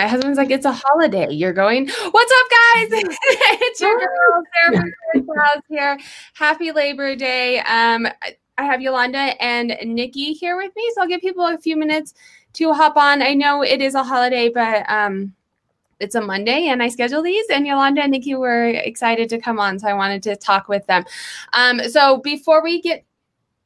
My husband's like, it's a holiday. You're going, what's up, guys? it's your girl, Sarah here. Happy Labor Day. Um, I have Yolanda and Nikki here with me, so I'll give people a few minutes to hop on. I know it is a holiday, but um, it's a Monday and I schedule these, and Yolanda and Nikki were excited to come on, so I wanted to talk with them. Um, so before we get,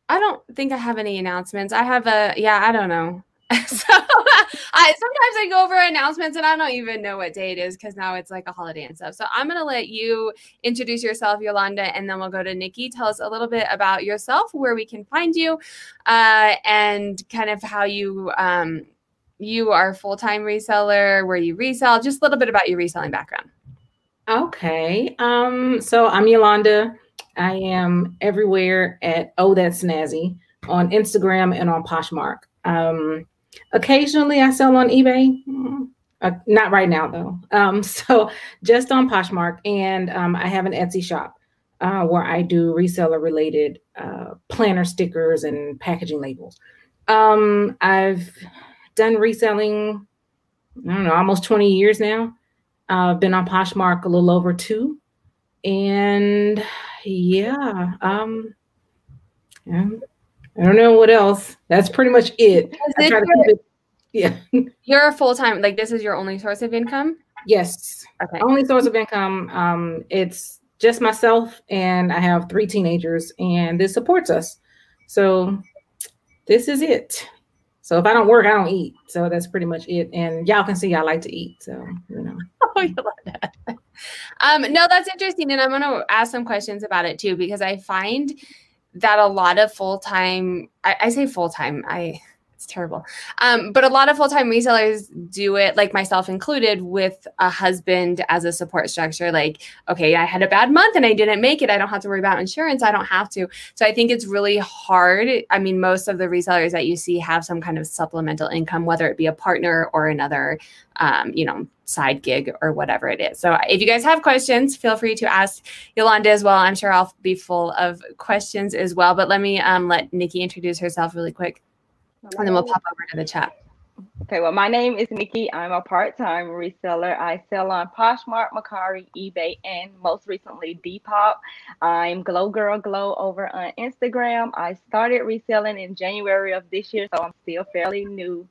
I don't think I have any announcements. I have a, yeah, I don't know. so I sometimes I go over announcements and I don't even know what day it is because now it's like a holiday and stuff. So I'm gonna let you introduce yourself, Yolanda, and then we'll go to Nikki. Tell us a little bit about yourself, where we can find you, uh, and kind of how you um, you are a full time reseller, where you resell, just a little bit about your reselling background. Okay. Um, so I'm Yolanda. I am everywhere at Oh That's Snazzy on Instagram and on Poshmark. Um, occasionally I sell on eBay. Uh, not right now though. Um, so just on Poshmark, and um, I have an Etsy shop uh, where I do reseller related uh, planner stickers and packaging labels. Um, I've done reselling, I don't know, almost 20 years now. I've been on Poshmark a little over two. And yeah, um, I don't know what else. That's pretty much it. it yeah. You're a full time, like this is your only source of income? Yes. Okay. Only source of income. Um, it's just myself and I have three teenagers and this supports us. So this is it. So if I don't work, I don't eat. So that's pretty much it. And y'all can see I like to eat. So you know. Oh, you love that. Um, no, that's interesting. And I'm gonna ask some questions about it too, because I find that a lot of full-time, I, I say full-time, I it's terrible. Um, but a lot of full time resellers do it, like myself included, with a husband as a support structure. Like, okay, I had a bad month and I didn't make it. I don't have to worry about insurance. I don't have to. So I think it's really hard. I mean, most of the resellers that you see have some kind of supplemental income, whether it be a partner or another, um, you know, side gig or whatever it is. So if you guys have questions, feel free to ask Yolanda as well. I'm sure I'll be full of questions as well. But let me um, let Nikki introduce herself really quick and then we'll pop over to the chat. Okay, well, my name is Nikki. I'm a part-time reseller. I sell on Poshmark, Mercari, eBay, and most recently Depop. I'm Glow Girl Glow over on Instagram. I started reselling in January of this year, so I'm still fairly new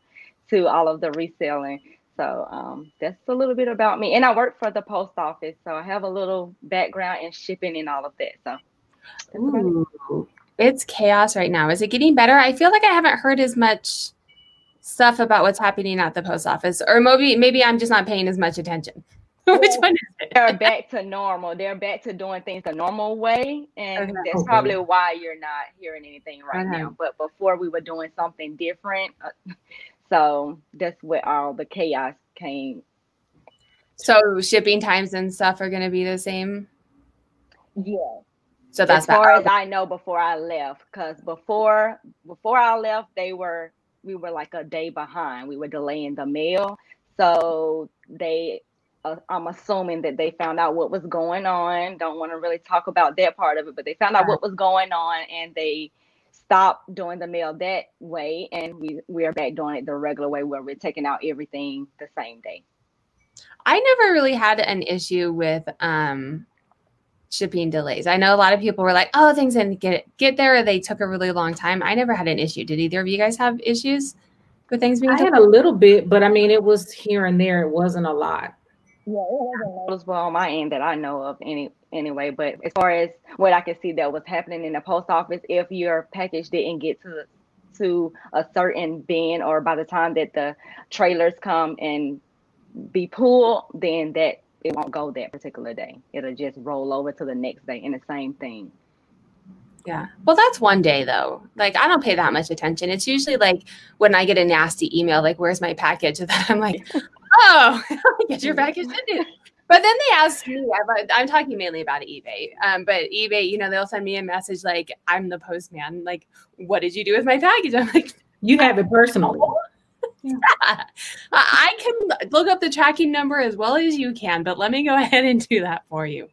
to all of the reselling. So um, that's a little bit about me. And I work for the post office, so I have a little background in shipping and all of that. So Ooh, it's chaos right now. Is it getting better? I feel like I haven't heard as much stuff about what's happening at the post office, or maybe maybe I'm just not paying as much attention. Which one is it? They're back to normal. They're back to doing things the normal way, and okay. that's probably why you're not hearing anything right okay. now. But before we were doing something different, uh, so that's where all the chaos came. So shipping times and stuff are going to be the same. Yeah, so that's as far as I know before I left, because before before I left, they were we were like a day behind. We were delaying the mail, so they. Uh, I'm assuming that they found out what was going on. Don't want to really talk about that part of it, but they found out what was going on and they stopped doing the mail that way, and we we are back doing it the regular way where we're taking out everything the same day. I never really had an issue with um shipping delays. I know a lot of people were like, "Oh, things didn't get get there," or they took a really long time. I never had an issue. Did either of you guys have issues with things being? I had a little bit, but I mean, it was here and there. It wasn't a lot. Yeah, it wasn't noticeable on my end that I know of any anyway. But as far as what I could see that was happening in the post office, if your package didn't get to to a certain bin, or by the time that the trailers come and be pulled, then that it won't go that particular day. It'll just roll over to the next day and the same thing. Yeah. Well, that's one day though. Like I don't pay that much attention. It's usually like when I get a nasty email, like, where's my package? And then I'm like, oh, get your package in But then they ask me, I'm talking mainly about eBay. Um, but eBay, you know, they'll send me a message like, I'm the postman. Like, what did you do with my package? I'm like, you have it personally. Oh, yeah. I can look up the tracking number as well as you can, but let me go ahead and do that for you.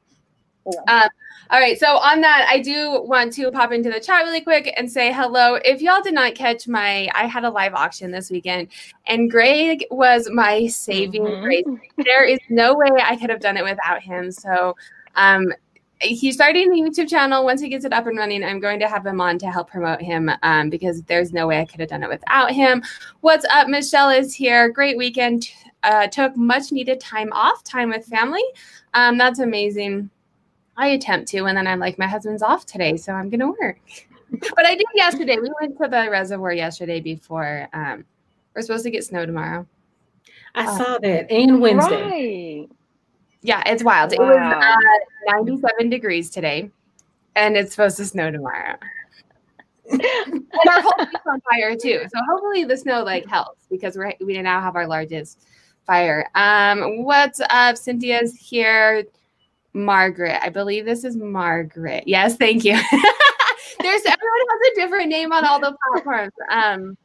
Um, All right. So on that, I do want to pop into the chat really quick and say hello. If y'all did not catch my, I had a live auction this weekend, and Greg was my saving mm-hmm. grace. There is no way I could have done it without him. So um, he's starting a YouTube channel. Once he gets it up and running, I'm going to have him on to help promote him um, because there's no way I could have done it without him. What's up? Michelle is here. Great weekend. Uh, took much needed time off, time with family. Um, that's amazing. I attempt to, and then I'm like, my husband's off today, so I'm going to work. but I did yesterday. We went to the reservoir yesterday before. Um, we're supposed to get snow tomorrow. I uh, saw that, and Wednesday. Right. Yeah, it's wild. Wow. It was uh, 97 degrees today, and it's supposed to snow tomorrow. and our whole week's on fire too. So hopefully the snow like helps because we're we now have our largest fire. Um, what's up? Cynthia's here. Margaret, I believe this is Margaret. Yes, thank you. There's everyone has a different name on all the platforms. Um,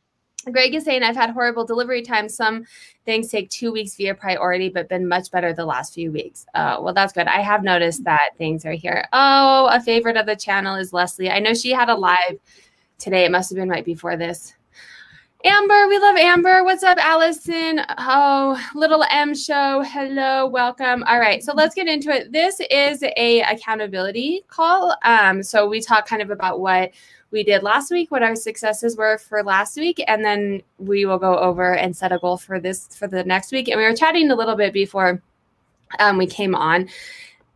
Greg is saying I've had horrible delivery times. Some things take two weeks via priority, but been much better the last few weeks. Uh, well, that's good. I have noticed that things are here. Oh, a favorite of the channel is Leslie. I know she had a live today. It must have been right before this. Amber, we love Amber. What's up, Allison? Oh, little M show. Hello, welcome. All right, so let's get into it. This is a accountability call. Um, so we talk kind of about what we did last week, what our successes were for last week, and then we will go over and set a goal for this for the next week. And we were chatting a little bit before um, we came on.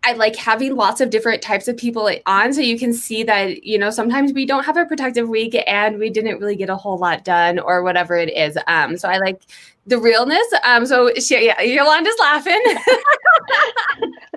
I like having lots of different types of people on so you can see that, you know, sometimes we don't have a productive week and we didn't really get a whole lot done or whatever it is. Um, so I like the realness. Um, so she, yeah, Yolanda's laughing.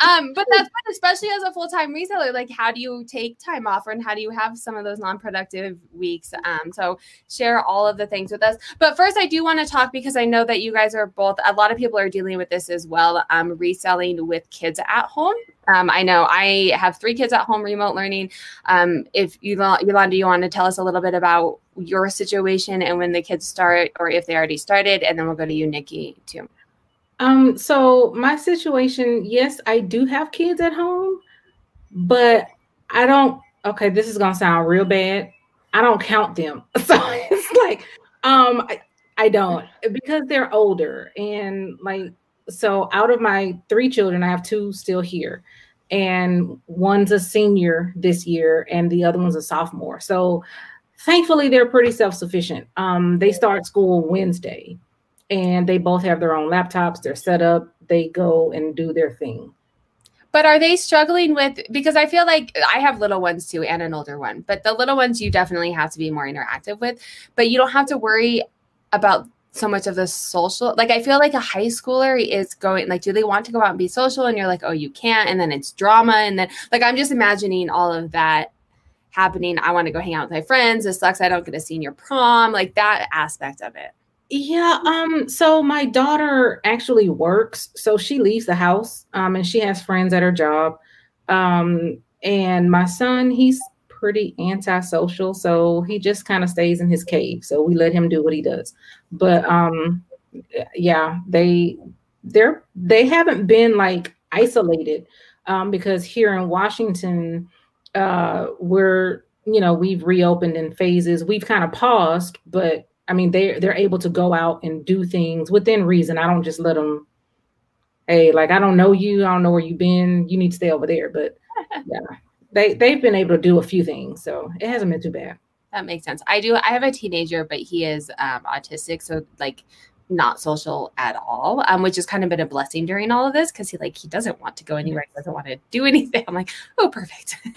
um, but that's fun, especially as a full time reseller. Like, how do you take time off, and how do you have some of those non productive weeks? Um, so share all of the things with us. But first, I do want to talk because I know that you guys are both. A lot of people are dealing with this as well. Um, reselling with kids at home. Um, I know I have three kids at home, remote learning. Um, if you, Yolanda, you want to tell us a little bit about your situation and when the kids start, or if they already started, and then we'll go to you, Nikki, too. Um, so my situation, yes, I do have kids at home, but I don't okay, this is gonna sound real bad. I don't count them. So it's like, um, I, I don't because they're older and like so out of my three children, I have two still here. And one's a senior this year, and the other one's a sophomore. So thankfully they're pretty self-sufficient. Um, they start school Wednesday and they both have their own laptops. They're set up. They go and do their thing. But are they struggling with because I feel like I have little ones too and an older one, but the little ones you definitely have to be more interactive with, but you don't have to worry about so much of the social like I feel like a high schooler is going like do they want to go out and be social and you're like oh you can't and then it's drama and then like I'm just imagining all of that happening I want to go hang out with my friends it sucks I don't get a senior prom like that aspect of it yeah, um, so my daughter actually works, so she leaves the house, um, and she has friends at her job. Um, and my son, he's pretty antisocial, so he just kind of stays in his cave. So we let him do what he does. But um, yeah, they they're they haven't been like isolated um, because here in Washington, uh, we're you know we've reopened in phases. We've kind of paused, but I mean, they they're able to go out and do things within reason. I don't just let them. Hey, like I don't know you. I don't know where you've been. You need to stay over there. But yeah, they they've been able to do a few things, so it hasn't been too bad. That makes sense. I do. I have a teenager, but he is um, autistic, so like not social at all, um, which has kind of been a blessing during all of this because he like he doesn't want to go anywhere, he doesn't want to do anything. I'm like, oh, perfect.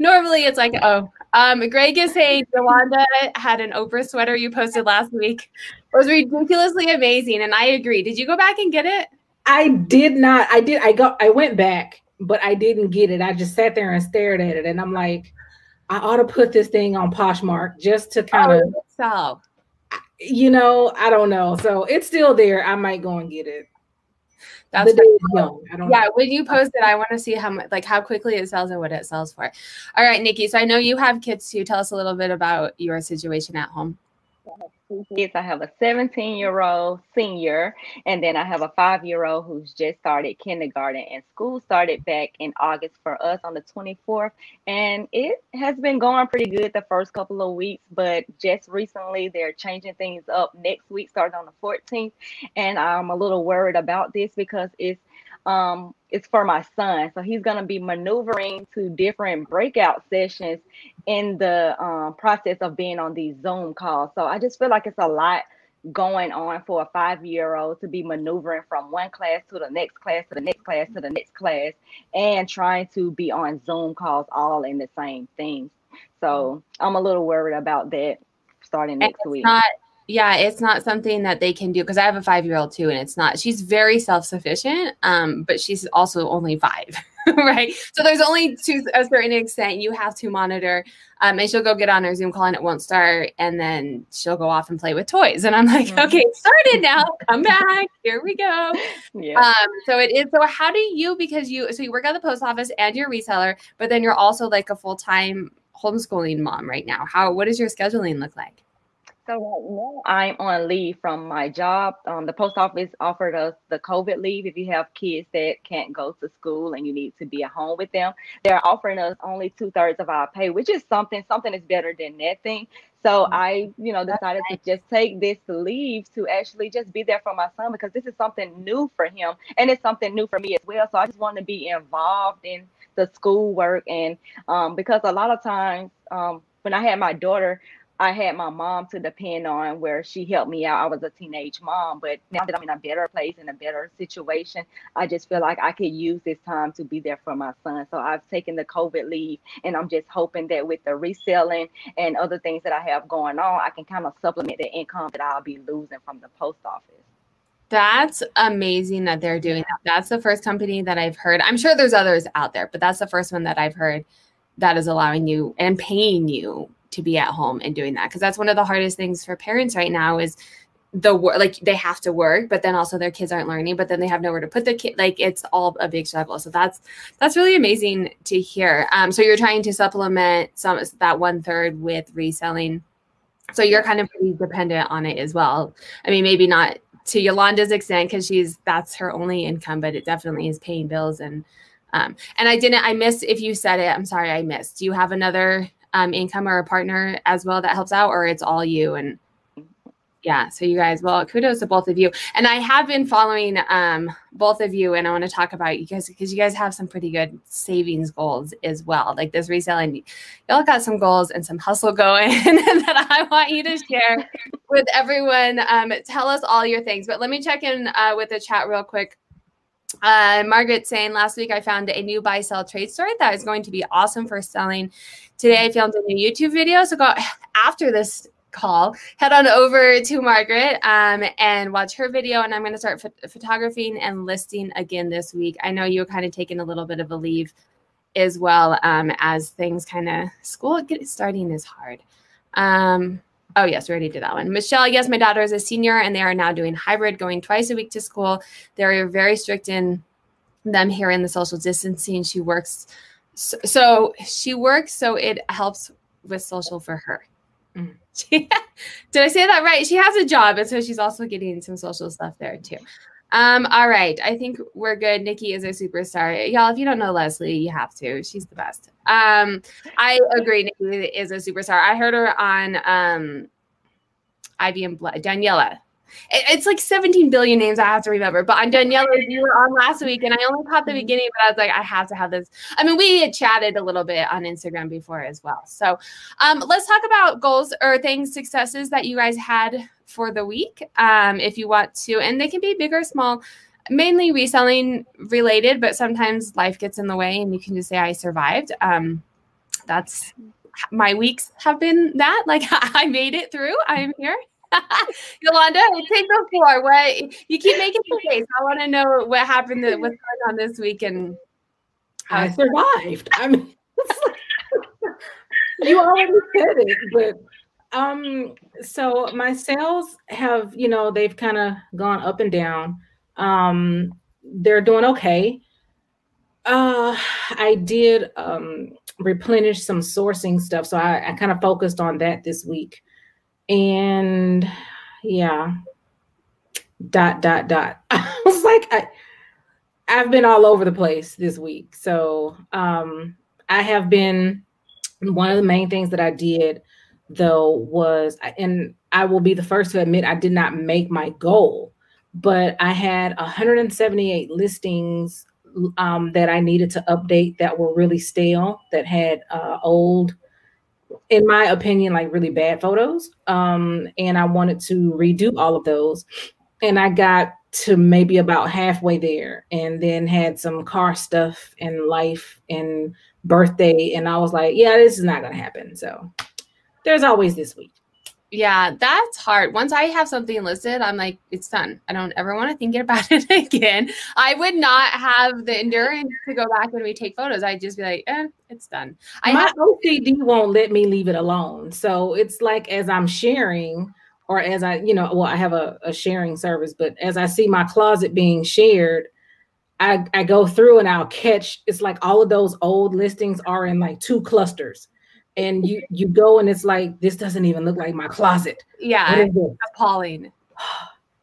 Normally it's like, oh, um, Greg is saying Yolanda had an Oprah sweater you posted last week. It was ridiculously amazing, and I agree. Did you go back and get it? I did not. I did. I go. I went back, but I didn't get it. I just sat there and stared at it, and I'm like, I ought to put this thing on Poshmark just to kind of. Oh, so. You know, I don't know. So it's still there. I might go and get it. That's the young. Yeah, when you post it, I want to see how much, like how quickly it sells and what it sells for. All right, Nikki. So I know you have kids too. Tell us a little bit about your situation at home. Kids. I have a 17 year old senior, and then I have a five year old who's just started kindergarten. And school started back in August for us on the 24th, and it has been going pretty good the first couple of weeks. But just recently, they're changing things up. Next week, starting on the 14th, and I'm a little worried about this because it's um, it's for my son. So he's going to be maneuvering to different breakout sessions in the um, process of being on these Zoom calls. So I just feel like it's a lot going on for a five year old to be maneuvering from one class to the next class to the next class to the next class and trying to be on Zoom calls all in the same thing. So I'm a little worried about that starting next week. Not yeah it's not something that they can do because i have a five year old too and it's not she's very self-sufficient um, but she's also only five right so there's only to a certain extent you have to monitor um, and she'll go get on her zoom call and it won't start and then she'll go off and play with toys and i'm like mm-hmm. okay started now come back here we go yeah. um, so it is so how do you because you so you work at the post office and you're a reseller but then you're also like a full-time homeschooling mom right now how what does your scheduling look like so right now I'm on leave from my job. Um, the post office offered us the COVID leave if you have kids that can't go to school and you need to be at home with them. They're offering us only two thirds of our pay, which is something. Something is better than nothing. So mm-hmm. I, you know, decided to just take this leave to actually just be there for my son because this is something new for him and it's something new for me as well. So I just want to be involved in the schoolwork and um, because a lot of times um, when I had my daughter, I had my mom to depend on where she helped me out. I was a teenage mom, but now that I'm in a better place, in a better situation, I just feel like I could use this time to be there for my son. So I've taken the COVID leave and I'm just hoping that with the reselling and other things that I have going on, I can kind of supplement the income that I'll be losing from the post office. That's amazing that they're doing that. That's the first company that I've heard. I'm sure there's others out there, but that's the first one that I've heard that is allowing you and paying you to be at home and doing that. Because that's one of the hardest things for parents right now is the work like they have to work but then also their kids aren't learning but then they have nowhere to put the kid like it's all a big struggle. So that's that's really amazing to hear. Um so you're trying to supplement some that one third with reselling. So you're kind of pretty dependent on it as well. I mean maybe not to yolanda's extent because she's that's her only income but it definitely is paying bills and um and i didn't i missed if you said it i'm sorry i missed. Do you have another um, income or a partner as well that helps out, or it's all you? And yeah, so you guys, well, kudos to both of you. And I have been following um, both of you, and I want to talk about you guys because you guys have some pretty good savings goals as well. Like this reselling, y'all got some goals and some hustle going that I want you to share with everyone. Um, tell us all your things, but let me check in uh, with the chat real quick. Uh, Margaret saying last week I found a new buy sell trade story that is going to be awesome for selling. Today I filmed a new YouTube video. So go after this call, head on over to Margaret um, and watch her video. And I'm going to start ph- photographing and listing again this week. I know you're kind of taking a little bit of a leave as well um, as things kind of school get starting is hard. Um, Oh, yes, we already did that one. Michelle, yes, my daughter is a senior and they are now doing hybrid, going twice a week to school. They're very strict in them here in the social distancing. She works, so, so she works, so it helps with social for her. Mm. did I say that right? She has a job, and so she's also getting some social stuff there too. Um, all right. I think we're good. Nikki is a superstar. Y'all, if you don't know Leslie, you have to. She's the best. Um, I agree. Nikki is a superstar. I heard her on um Ivy and Blood, Daniela. It's like 17 billion names I have to remember. But on Daniela, you were on last week, and I only caught the mm-hmm. beginning, but I was like, I have to have this. I mean, we had chatted a little bit on Instagram before as well. So um, let's talk about goals or things, successes that you guys had for the week. Um, if you want to, and they can be big or small mainly reselling related, but sometimes life gets in the way and you can just say, I survived. Um, that's my weeks have been that. Like I made it through. I'm here. Yolanda, take the floor. What you keep making the case. I want to know what happened, what's going on this week, and I survived. I mean, you already said it, but um, so my sales have, you know, they've kind of gone up and down. Um, they're doing okay. Uh, I did um replenish some sourcing stuff, so I, I kind of focused on that this week and yeah, dot dot dot. I was like, I, I've been all over the place this week. So um, I have been one of the main things that I did though was and I will be the first to admit I did not make my goal, but I had 178 listings um, that I needed to update that were really stale, that had uh, old, in my opinion, like really bad photos. Um, and I wanted to redo all of those. And I got to maybe about halfway there and then had some car stuff and life and birthday. And I was like, yeah, this is not going to happen. So there's always this week. Yeah, that's hard. Once I have something listed, I'm like, it's done. I don't ever want to think about it again. I would not have the endurance to go back and retake photos. I'd just be like, eh, it's done. I My have- OCD won't let me leave it alone. So it's like as I'm sharing, or as I, you know, well, I have a, a sharing service, but as I see my closet being shared, I, I go through and I'll catch it's like all of those old listings are in like two clusters and you you go and it's like this doesn't even look like my closet. Yeah, appalling.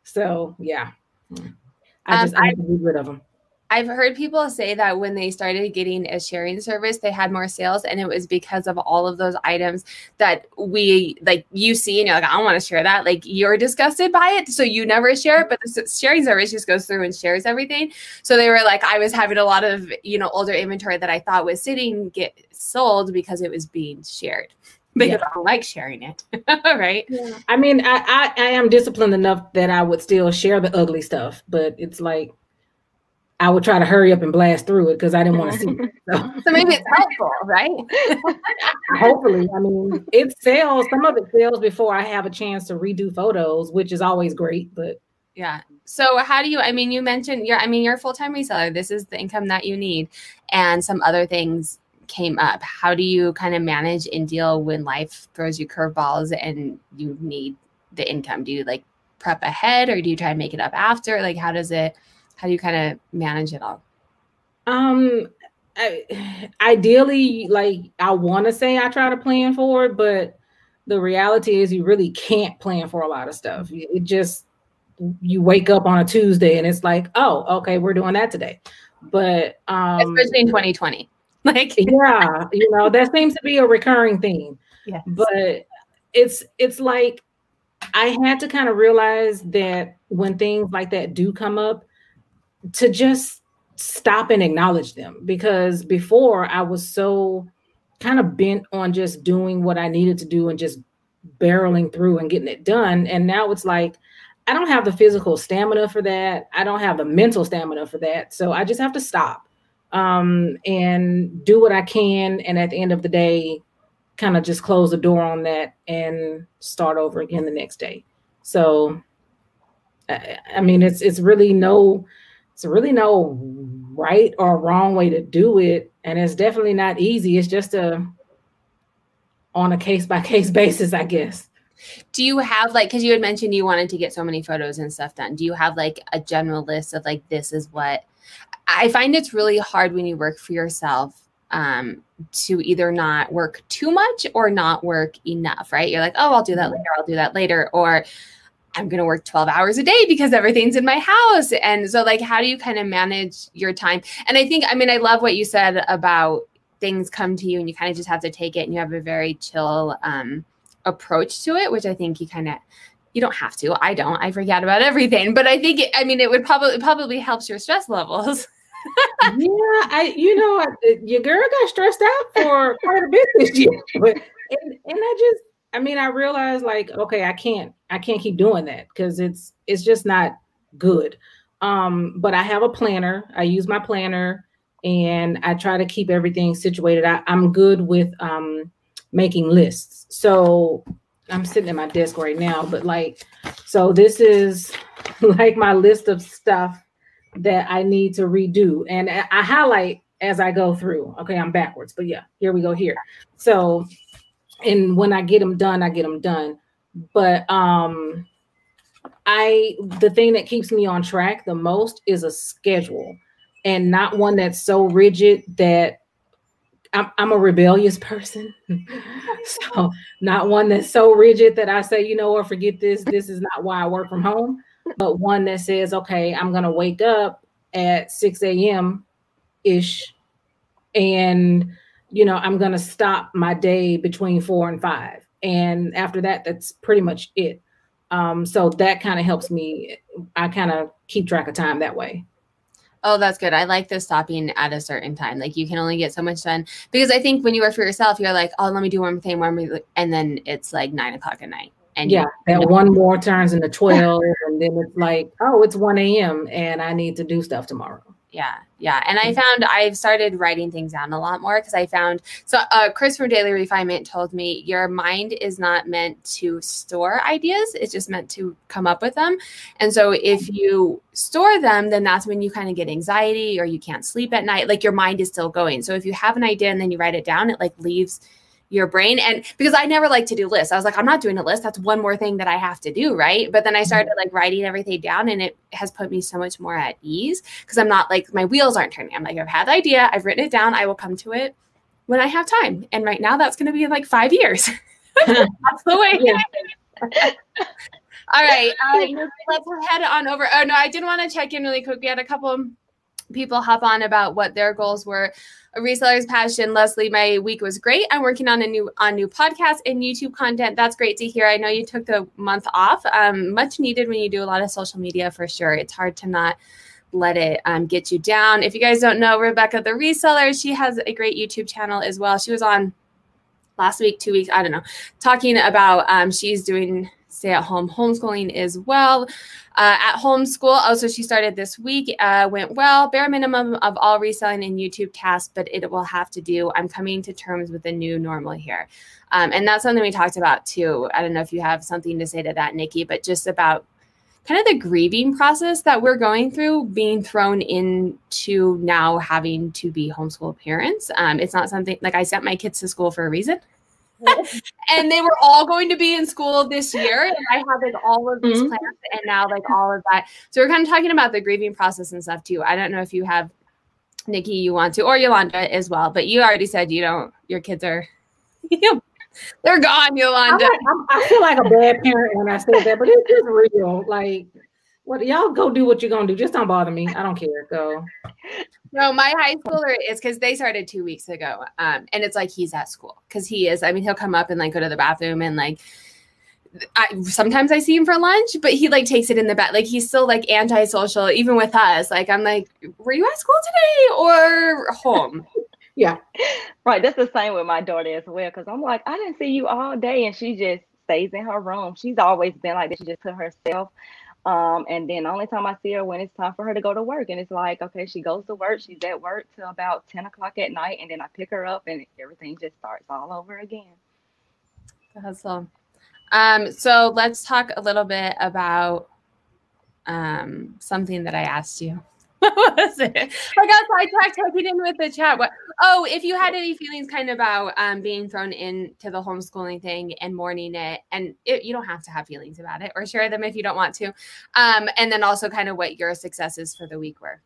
So yeah, I um, just um, I, I get rid of them. I've heard people say that when they started getting a sharing service, they had more sales, and it was because of all of those items that we like you see, and you're like, I don't want to share that. Like you're disgusted by it, so you never share it. But the sharing service just goes through and shares everything. So they were like, I was having a lot of you know older inventory that I thought was sitting get sold because it was being shared because yeah. I don't like sharing it. right. Yeah. I mean, I, I, I am disciplined enough that I would still share the ugly stuff, but it's like I would try to hurry up and blast through it because I didn't want to see it. So. so maybe it's helpful, right? Hopefully. I mean, it sells, some of it sells before I have a chance to redo photos, which is always great, but yeah. So how do you I mean you mentioned you're I mean you're a full-time reseller. This is the income that you need and some other things came up. How do you kind of manage and deal when life throws you curveballs and you need the income? Do you like prep ahead or do you try to make it up after? Like how does it how do you kind of manage it all? Um, I, ideally, like I want to say I try to plan for it, but the reality is you really can't plan for a lot of stuff. It just you wake up on a Tuesday and it's like, oh, okay, we're doing that today. But um especially in 2020. Like yeah, you know, that seems to be a recurring theme. Yeah. But it's it's like I had to kind of realize that when things like that do come up, to just stop and acknowledge them because before I was so kind of bent on just doing what I needed to do and just barreling through and getting it done. And now it's like, I don't have the physical stamina for that. I don't have the mental stamina for that. So I just have to stop um, and do what I can. And at the end of the day, kind of just close the door on that and start over again the next day. So, I, I mean, it's it's really no it's really no right or wrong way to do it. And it's definitely not easy. It's just a on a case by case basis i guess. Do you have like because you had mentioned you wanted to get so many photos and stuff done. Do you have like a general list of like this is what i find it's really hard when you work for yourself um to either not work too much or not work enough right? You're like oh i'll do that later. I'll do that later. Or I'm going to work 12 hours a day because everything's in my house. And so, like, how do you kind of manage your time? And I think, I mean, I love what you said about things come to you and you kind of just have to take it and you have a very chill um, approach to it, which I think you kind of, you don't have to. I don't. I forget about everything. But I think, it, I mean, it would probably, probably helps your stress levels. yeah, I, you know, your girl got stressed out for quite a bit this year. But, and, and I just, I mean, I realized like, okay, I can't, I can't keep doing that because it's it's just not good. Um, but I have a planner. I use my planner and I try to keep everything situated. I, am good with um making lists. So I'm sitting at my desk right now, but like, so this is like my list of stuff that I need to redo. And I highlight as I go through. Okay, I'm backwards, but yeah, here we go here. So and when I get them done, I get them done. But um I the thing that keeps me on track the most is a schedule and not one that's so rigid that I'm, I'm a rebellious person. so not one that's so rigid that I say, you know what, forget this. This is not why I work from home, but one that says, okay, I'm gonna wake up at 6 a.m. ish and you know, I'm gonna stop my day between four and five. And after that, that's pretty much it. Um, so that kind of helps me. I kind of keep track of time that way. Oh, that's good. I like the stopping at a certain time. Like you can only get so much done because I think when you work for yourself, you're like, oh, let me do one thing, one more, and then it's like nine o'clock at night. And yeah, that know. one more turns into 12, and then it's like, oh, it's 1 a.m. and I need to do stuff tomorrow yeah yeah and i found i've started writing things down a lot more because i found so uh, chris from daily refinement told me your mind is not meant to store ideas it's just meant to come up with them and so if mm. you store them then that's when you kind of get anxiety or you can't sleep at night like your mind is still going so if you have an idea and then you write it down it like leaves your brain. And because I never like to do lists, I was like, I'm not doing a list. That's one more thing that I have to do. Right. But then I mm-hmm. started like writing everything down and it has put me so much more at ease because I'm not like my wheels aren't turning. I'm like, I've had the idea, I've written it down, I will come to it when I have time. And right now that's going to be in like five years. that's the way. All right. Uh, let's head on over. Oh, no, I did want to check in really quick. We had a couple people hop on about what their goals were. A reseller's passion, Leslie. My week was great. I'm working on a new on new podcast and YouTube content. That's great to hear. I know you took the month off. Um, much needed when you do a lot of social media for sure. It's hard to not let it um, get you down. If you guys don't know Rebecca the reseller, she has a great YouTube channel as well. She was on last week, two weeks, I don't know, talking about um, she's doing stay at home homeschooling as well. Uh, at homeschool, also she started this week, uh, went well, bare minimum of all reselling and YouTube tasks, but it will have to do. I'm coming to terms with the new normal here. Um, and that's something we talked about too. I don't know if you have something to say to that, Nikki, but just about kind of the grieving process that we're going through being thrown into now having to be homeschool parents. Um, it's not something like I sent my kids to school for a reason. and they were all going to be in school this year. And I had like all of these mm-hmm. plans and now like all of that. So we're kind of talking about the grieving process and stuff too. I don't know if you have Nikki, you want to, or Yolanda as well, but you already said you don't, your kids are, they're gone, Yolanda. I, I feel like a bad parent when I say that, but it's just real. Like, what y'all go do what you're gonna do. Just don't bother me. I don't care. Go. No, my high schooler is because they started two weeks ago. Um, and it's like he's at school because he is. I mean, he'll come up and like go to the bathroom and like I sometimes I see him for lunch, but he like takes it in the back. Like he's still like antisocial, even with us. Like I'm like, were you at school today or home? yeah. Right. That's the same with my daughter as well. Cause I'm like, I didn't see you all day and she just stays in her room. She's always been like this. She just put herself um, and then the only time I see her when it's time for her to go to work. And it's like, okay, she goes to work, she's at work till about 10 o'clock at night, and then I pick her up and everything just starts all over again. Awesome. Um, so let's talk a little bit about um, something that I asked you. What was it? I got sidetracked typing in with the chat. What? Oh, if you had any feelings kind of about um, being thrown into the homeschooling thing and mourning it, and it, you don't have to have feelings about it or share them if you don't want to. Um, and then also kind of what your successes for the week were.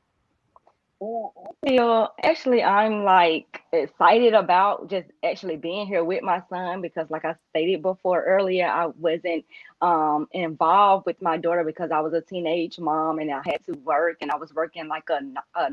Feel actually I'm like excited about just actually being here with my son because like I stated before earlier, I wasn't um, involved with my daughter because I was a teenage mom and I had to work and I was working like a, a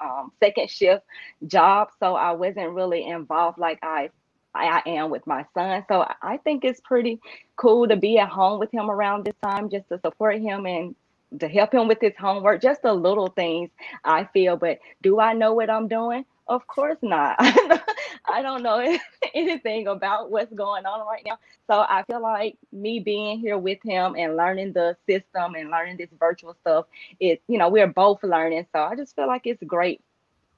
um, second shift job. So I wasn't really involved like I I am with my son. So I think it's pretty cool to be at home with him around this time just to support him and to help him with his homework, just the little things I feel. But do I know what I'm doing? Of course not. I don't know anything about what's going on right now. So I feel like me being here with him and learning the system and learning this virtual stuff, it you know we're both learning. So I just feel like it's great.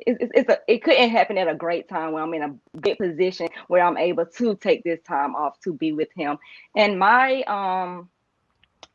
It's, it's a, it couldn't happen at a great time where I'm in a good position where I'm able to take this time off to be with him. And my um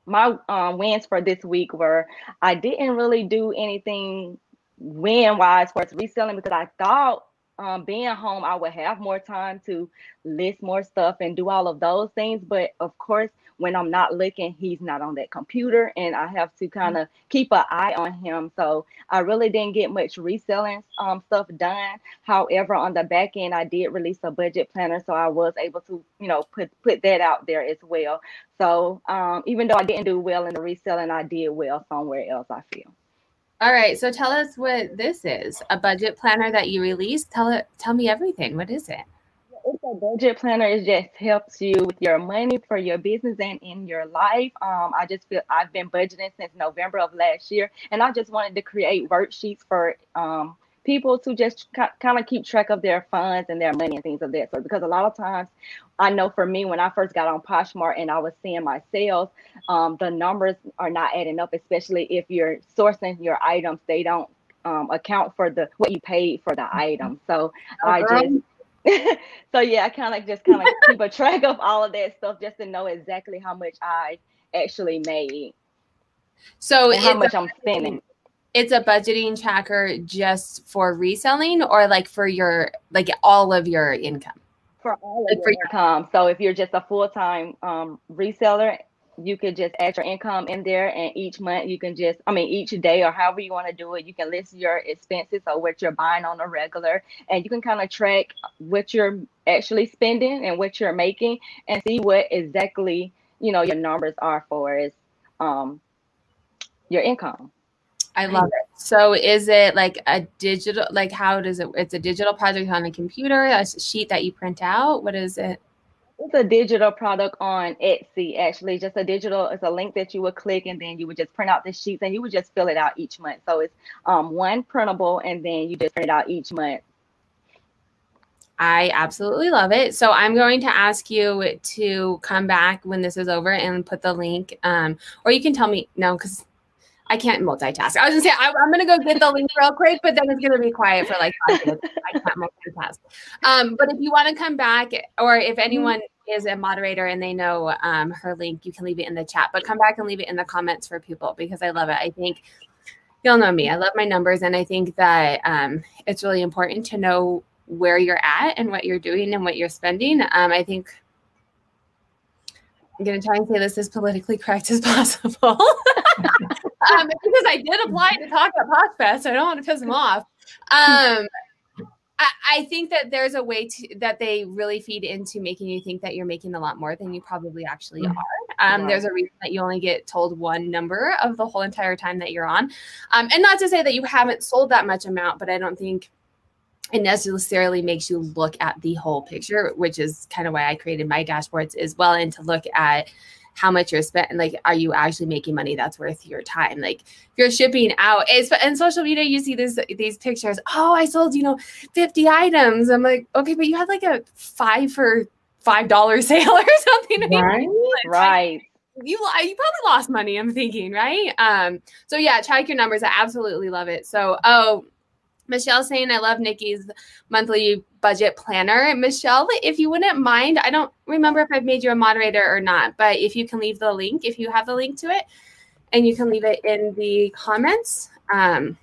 my um, wins for this week were I didn't really do anything win wise for reselling because I thought um, being home, I would have more time to list more stuff and do all of those things. But of course, when I'm not looking, he's not on that computer, and I have to kind of keep an eye on him. So I really didn't get much reselling um, stuff done. However, on the back end, I did release a budget planner, so I was able to, you know, put put that out there as well. So um, even though I didn't do well in the reselling, I did well somewhere else. I feel. All right, so tell us what this is. A budget planner that you released. Tell it tell me everything. What is it? It's a budget planner. It just helps you with your money for your business and in your life. Um, I just feel I've been budgeting since November of last year, and I just wanted to create worksheets for um, people to just kind of keep track of their funds and their money and things of that sort. Because a lot of times, I know for me, when I first got on Poshmark and I was seeing my sales, um, the numbers are not adding up, especially if you're sourcing your items. They don't um, account for the what you paid for the item. So oh, I just so yeah, I kind of like just kind of keep a track of all of that stuff just to know exactly how much I actually made. So how much I'm spending. it's a budgeting tracker just for reselling or like for your like all of your income? For all like of your income. So if you're just a full-time um, reseller you could just add your income in there and each month you can just i mean each day or however you want to do it you can list your expenses or what you're buying on a regular and you can kind of track what you're actually spending and what you're making and see what exactly you know your numbers are for as um your income I love it. So is it like a digital like how does it it's a digital project on a computer, a sheet that you print out? What is it? It's a digital product on Etsy, actually. Just a digital, it's a link that you would click and then you would just print out the sheets and you would just fill it out each month. So it's um, one printable and then you just print it out each month. I absolutely love it. So I'm going to ask you to come back when this is over and put the link. Um, or you can tell me no, because I can't multitask. I was gonna say I, am gonna go get the link real quick, but then it's gonna be quiet for like five minutes. I can't multitask. Um, but if you want to come back, or if anyone is a moderator and they know um, her link, you can leave it in the chat. But come back and leave it in the comments for people because I love it. I think you'll know me. I love my numbers, and I think that um, it's really important to know where you're at and what you're doing and what you're spending. Um, I think I'm going to try and say this as politically correct as possible. um, because I did apply to talk at PoshFest, so I don't want to piss them off. Um, I, I, think that there's a way to that they really feed into making you think that you're making a lot more than you probably actually mm. are. Um, There's a reason that you only get told one number of the whole entire time that you're on. Um, and not to say that you haven't sold that much amount, but I don't think it necessarily makes you look at the whole picture, which is kind of why I created my dashboards as well, and to look at how much you're spending. Like, are you actually making money that's worth your time? Like, if you're shipping out, it's in social media, you see this these pictures. Oh, I sold you know 50 items. I'm like, okay, but you had like a five for five dollar sale or something. Right, right. You, you probably lost money. I'm thinking, right? Um. So yeah, check your numbers. I absolutely love it. So, oh, Michelle saying, I love Nikki's monthly budget planner. Michelle, if you wouldn't mind, I don't remember if I've made you a moderator or not, but if you can leave the link, if you have the link to it, and you can leave it in the comments. Um,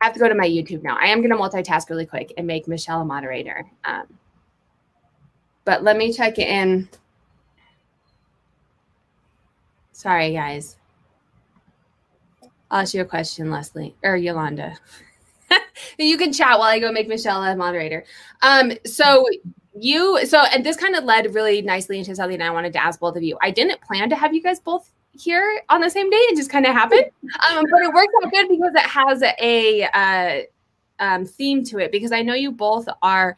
I have to go to my YouTube now. I am going to multitask really quick and make Michelle a moderator. Um, but let me check in. Sorry, guys. I'll ask you a question, Leslie or Yolanda. you can chat while I go make Michelle a moderator. Um, so you so and this kind of led really nicely into something I wanted to ask both of you. I didn't plan to have you guys both here on the same day. It just kind of happened. Um, but it worked out good because it has a uh, um, theme to it. Because I know you both are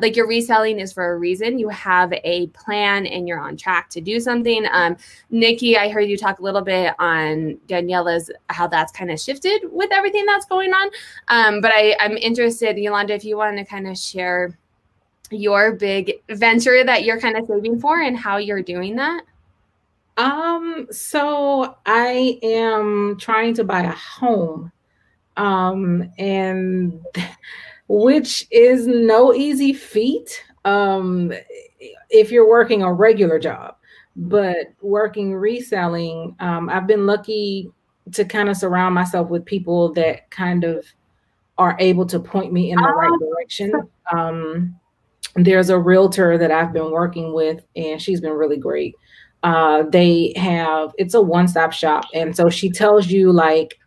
like your reselling is for a reason. You have a plan and you're on track to do something. Um, Nikki, I heard you talk a little bit on Daniela's how that's kind of shifted with everything that's going on. Um, but I, I'm interested, Yolanda, if you want to kind of share your big venture that you're kind of saving for and how you're doing that. Um, so I am trying to buy a home. Um, and which is no easy feat um, if you're working a regular job. But working reselling, um, I've been lucky to kind of surround myself with people that kind of are able to point me in the right oh. direction. Um, there's a realtor that I've been working with, and she's been really great. Uh, they have it's a one-stop shop, and so she tells you like,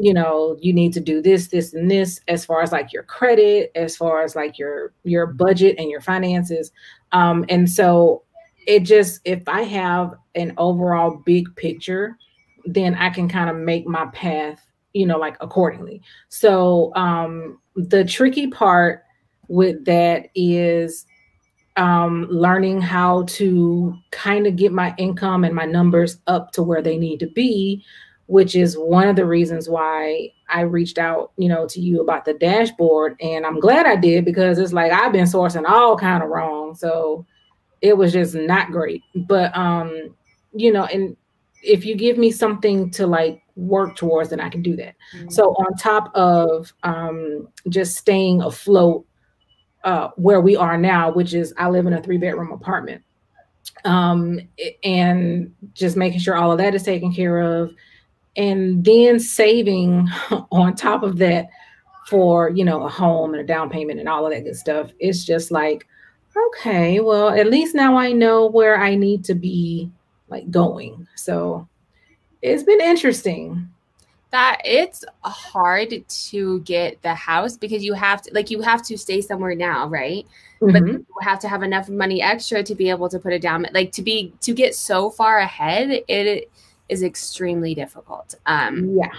you know, you need to do this, this, and this as far as like your credit, as far as like your your budget and your finances. Um, and so it just if I have an overall big picture, then I can kind of make my path, you know, like accordingly. So um, the tricky part with that is um, learning how to kind of get my income and my numbers up to where they need to be, which is one of the reasons why I reached out, you know, to you about the dashboard. And I'm glad I did because it's like I've been sourcing all kind of wrong. So it was just not great. But um, you know, and if you give me something to like work towards, then I can do that. Mm-hmm. So on top of um just staying afloat uh, where we are now, which is I live in a three bedroom apartment. Um, and just making sure all of that is taken care of. And then saving on top of that for, you know, a home and a down payment and all of that good stuff. It's just like, okay, well, at least now I know where I need to be like going. So it's been interesting that it's hard to get the house because you have to like you have to stay somewhere now right mm-hmm. but you have to have enough money extra to be able to put it down like to be to get so far ahead it is extremely difficult. Um yeah.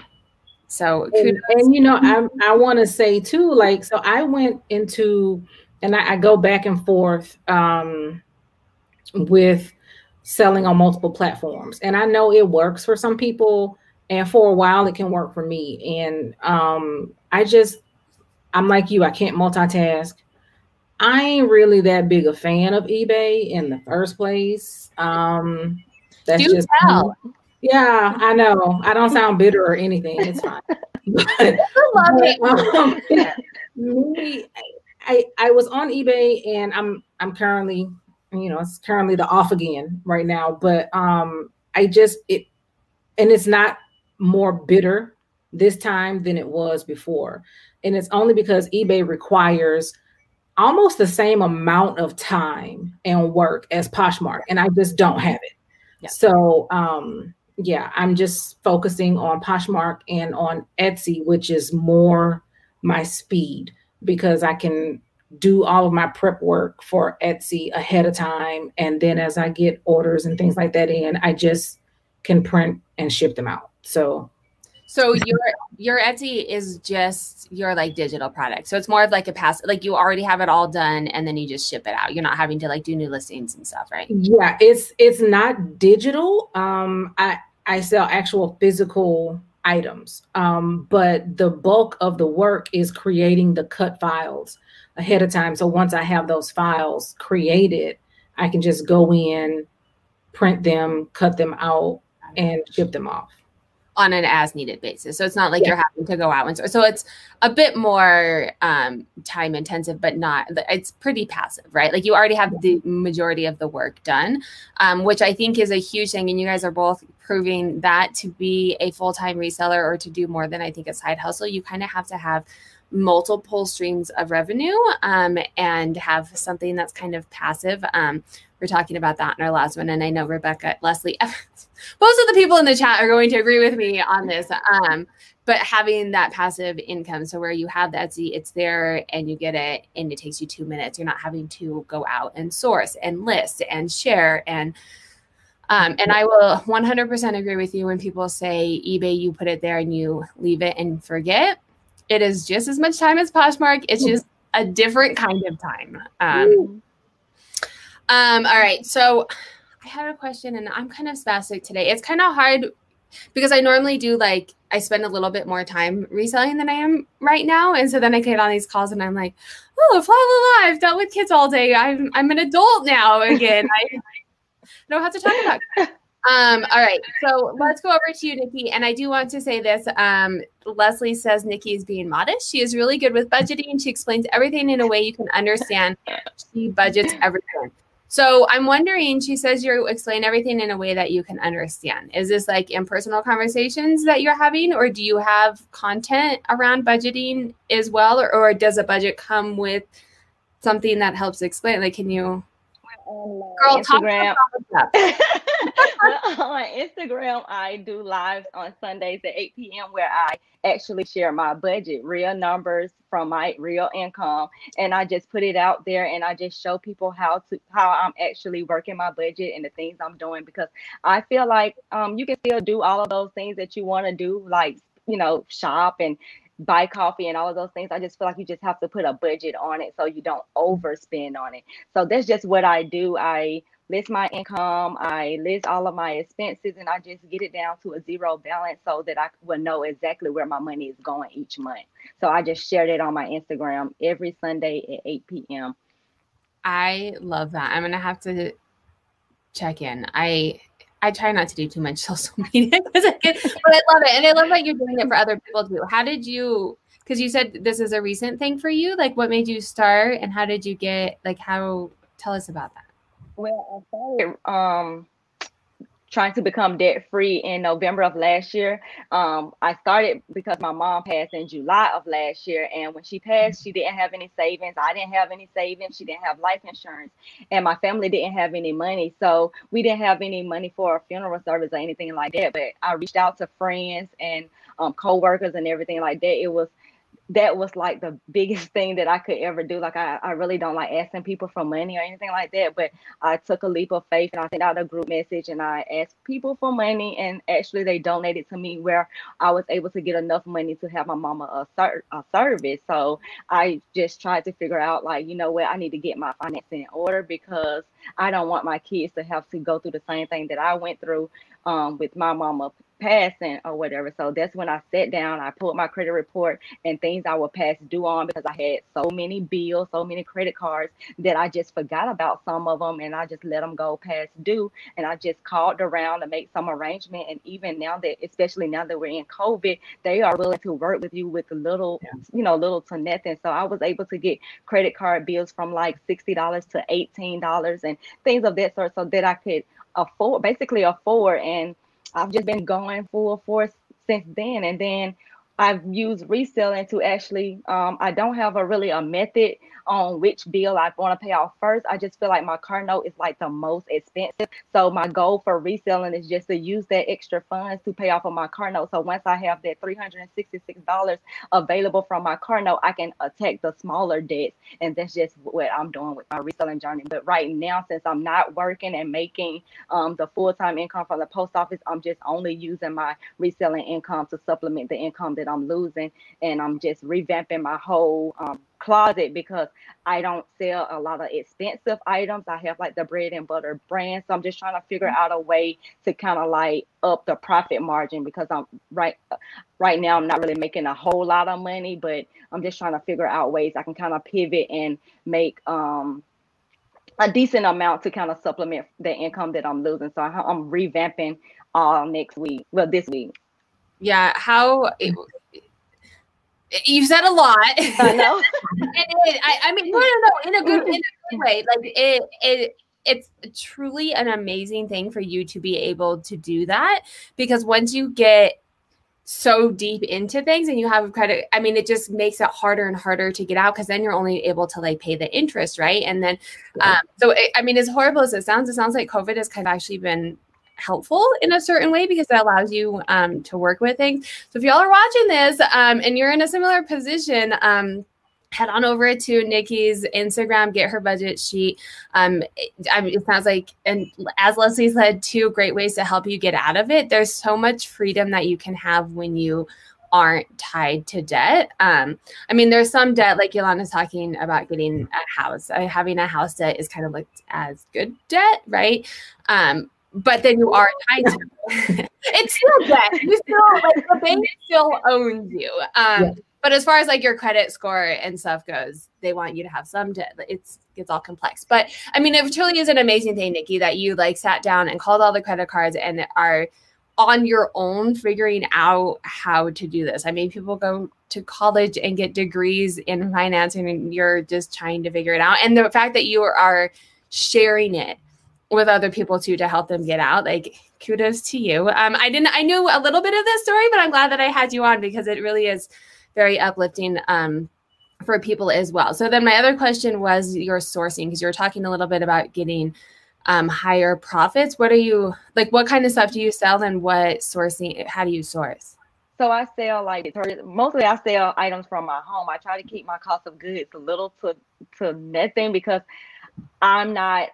so and, and you know i i want to say too like so i went into and I, I go back and forth um with selling on multiple platforms. And i know it works for some people and for a while it can work for me. And um i just i'm like you i can't multitask. I ain't really that big a fan of ebay in the first place. Um that's Do just tell. Yeah i know i don't sound bitter or anything it's fine but, but, um, me, I, I was on ebay and i'm i'm currently you know it's currently the off again right now but um i just it and it's not more bitter this time than it was before. And it's only because eBay requires almost the same amount of time and work as Poshmark, and I just don't have it. Yeah. So, um, yeah, I'm just focusing on Poshmark and on Etsy, which is more my speed because I can do all of my prep work for Etsy ahead of time. And then as I get orders and things like that in, I just can print and ship them out. So so your your Etsy is just your like digital product. So it's more of like a pass like you already have it all done and then you just ship it out. You're not having to like do new listings and stuff, right? Yeah, it's it's not digital. Um I I sell actual physical items. Um but the bulk of the work is creating the cut files ahead of time. So once I have those files created, I can just go in, print them, cut them out and ship them off on an as needed basis. So it's not like yeah. you're having to go out and so, so it's a bit more um, time intensive, but not it's pretty passive, right? Like you already have the majority of the work done, um, which I think is a huge thing. And you guys are both proving that to be a full time reseller or to do more than I think a side hustle, you kind of have to have multiple streams of revenue um, and have something that's kind of passive. Um, we're talking about that in our last one. And I know Rebecca, Leslie, most of the people in the chat are going to agree with me on this. Um, but having that passive income, so where you have the Etsy, it's there and you get it and it takes you two minutes. You're not having to go out and source and list and share and um, and I will 100% agree with you when people say eBay, you put it there and you leave it and forget. It is just as much time as Poshmark. It's just a different kind of time. Um, um, all right. So I had a question and I'm kind of spastic today. It's kind of hard because I normally do like I spend a little bit more time reselling than I am right now. And so then I get on these calls and I'm like, oh, blah, blah, blah. I've dealt with kids all day. I'm I'm an adult now again. I, I don't have to talk about it. Um, all right, so let's go over to you, Nikki. And I do want to say this. Um, Leslie says Nikki is being modest. She is really good with budgeting. She explains everything in a way you can understand. She budgets everything. So I'm wondering, she says you explain everything in a way that you can understand. Is this like impersonal conversations that you're having, or do you have content around budgeting as well? Or, or does a budget come with something that helps explain? Like, can you Girl, Instagram. well, on Instagram, I do lives on Sundays at 8 p.m. where I actually share my budget, real numbers from my real income, and I just put it out there and I just show people how to how I'm actually working my budget and the things I'm doing because I feel like um, you can still do all of those things that you want to do, like you know, shop and buy coffee and all of those things. I just feel like you just have to put a budget on it so you don't overspend on it. So that's just what I do. I list my income, I list all of my expenses, and I just get it down to a zero balance so that I will know exactly where my money is going each month. So I just shared it on my Instagram every Sunday at 8 p.m. I love that. I'm gonna have to check in. I I try not to do too much social media I get, but I love it, and I love that you're doing it for other people too. How did you? Because you said this is a recent thing for you. Like, what made you start, and how did you get? Like, how? Tell us about that. Well, I started um trying to become debt free in November of last year. Um, I started because my mom passed in July of last year. And when she passed, she didn't have any savings. I didn't have any savings. She didn't have life insurance. And my family didn't have any money. So we didn't have any money for a funeral service or anything like that. But I reached out to friends and um, co-workers and everything like that. It was that was like the biggest thing that I could ever do. Like I, I really don't like asking people for money or anything like that. But I took a leap of faith and I sent out a group message and I asked people for money and actually they donated to me where I was able to get enough money to have my mama a, ser- a service. So I just tried to figure out like, you know what, I need to get my finances in order because I don't want my kids to have to go through the same thing that I went through um, with my mama passing or whatever. So that's when I sat down, I pulled my credit report and things I would pass due on because I had so many bills, so many credit cards that I just forgot about some of them and I just let them go past due. And I just called around to make some arrangement. And even now that, especially now that we're in COVID, they are willing to work with you with a little, yeah. you know, little to nothing. So I was able to get credit card bills from like $60 to $18 and things of that sort so that I could afford, basically afford and I've just been going full force since then. And then I've used reselling to actually, um, I don't have a really a method on which bill I want to pay off first. I just feel like my car note is like the most expensive. So my goal for reselling is just to use that extra funds to pay off of my car note. So once I have that $366 available from my car note, I can attack the smaller debts. And that's just what I'm doing with my reselling journey. But right now, since I'm not working and making um, the full-time income from the post office, I'm just only using my reselling income to supplement the income that I'm losing. And I'm just revamping my whole um, closet because I don't sell a lot of expensive items. I have like the bread and butter brand. So I'm just trying to figure mm-hmm. out a way to kind of like up the profit margin because I'm right right now I'm not really making a whole lot of money, but I'm just trying to figure out ways I can kind of pivot and make um a decent amount to kind of supplement the income that I'm losing. So I'm revamping all next week. Well, this week. Yeah. How you said a lot. I know. it, I, I, mean, no, no, no, in a good, in a good way. Like it, it, it's truly an amazing thing for you to be able to do that because once you get so deep into things and you have credit i mean it just makes it harder and harder to get out because then you're only able to like pay the interest right and then um, so it, i mean as horrible as it sounds it sounds like covid has kind of actually been helpful in a certain way because it allows you um, to work with things. So if y'all are watching this um, and you're in a similar position, um, head on over to Nikki's Instagram, get her budget sheet. Um, it, I mean, it sounds like, and as Leslie said, two great ways to help you get out of it. There's so much freedom that you can have when you aren't tied to debt. Um, I mean, there's some debt, like Yolanda's talking about getting a house. Uh, having a house debt is kind of looked as good debt, right? Um, but then you are tied to it. it's still debt. You still like the bank still owns you. Um, yeah. but as far as like your credit score and stuff goes, they want you to have some debt. It's it's all complex. But I mean, it truly is an amazing thing, Nikki, that you like sat down and called all the credit cards and are on your own figuring out how to do this. I mean, people go to college and get degrees in finance, and you're just trying to figure it out. And the fact that you are sharing it with other people too to help them get out. Like kudos to you. Um, I didn't I knew a little bit of this story, but I'm glad that I had you on because it really is very uplifting um, for people as well. So then my other question was your sourcing because you were talking a little bit about getting um, higher profits. What are you like? What kind of stuff do you sell, and what sourcing? How do you source? So I sell like mostly I sell items from my home. I try to keep my cost of goods a little to to nothing because I'm not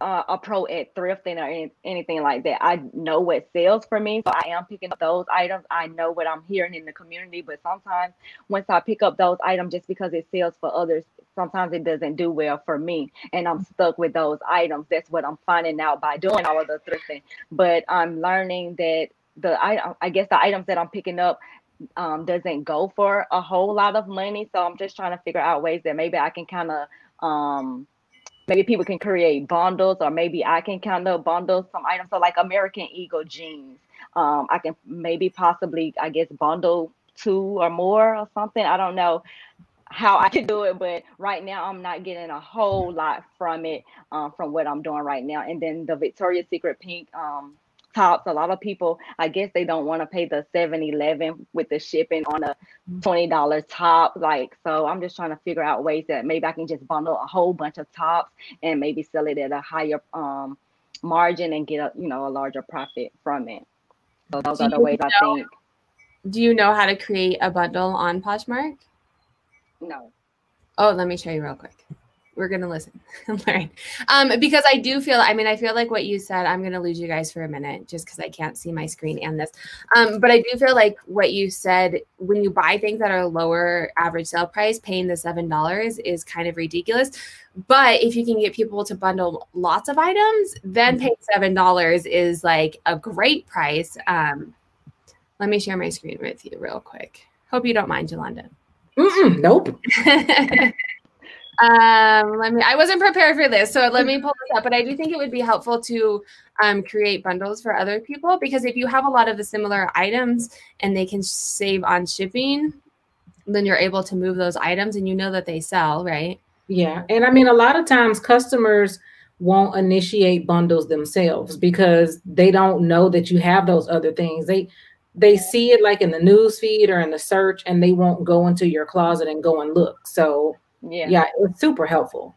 uh, a pro at thrifting or any, anything like that. I know what sells for me, so I am picking up those items. I know what I'm hearing in the community, but sometimes once I pick up those items, just because it sells for others, sometimes it doesn't do well for me, and I'm stuck with those items. That's what I'm finding out by doing all of the thrifting. But I'm learning that the I I guess the items that I'm picking up um, doesn't go for a whole lot of money. So I'm just trying to figure out ways that maybe I can kind of um, maybe people can create bundles or maybe I can kind of bundle some items. So like American Eagle jeans, um, I can maybe possibly, I guess, bundle two or more or something. I don't know how I can do it, but right now I'm not getting a whole lot from it, um, from what I'm doing right now. And then the Victoria's Secret pink um, tops. A lot of people, I guess they don't want to pay the 7 Eleven with the shipping on a $20 top. Like, so I'm just trying to figure out ways that maybe I can just bundle a whole bunch of tops and maybe sell it at a higher um, margin and get a, you know, a larger profit from it. So those do are the ways know, I think. Do you know how to create a bundle on Poshmark? No. Oh, let me show you real quick we're gonna listen. And learn um, because i do feel i mean i feel like what you said i'm gonna lose you guys for a minute just because i can't see my screen and this. Um, but i do feel like what you said when you buy things that are lower average sale price paying the seven dollars is kind of ridiculous. But if you can get people to bundle lots of items then mm-hmm. paying seven dollars is like a great price. Um, let me share my screen with you real quick. Hope you don't mind Yolanda. Mm-mm, nope Um, let me. I wasn't prepared for this, so let me pull this up. But I do think it would be helpful to um, create bundles for other people because if you have a lot of the similar items and they can save on shipping, then you're able to move those items and you know that they sell, right? Yeah, and I mean a lot of times customers won't initiate bundles themselves because they don't know that you have those other things. They they see it like in the news feed or in the search and they won't go into your closet and go and look. So yeah. Yeah it's super helpful.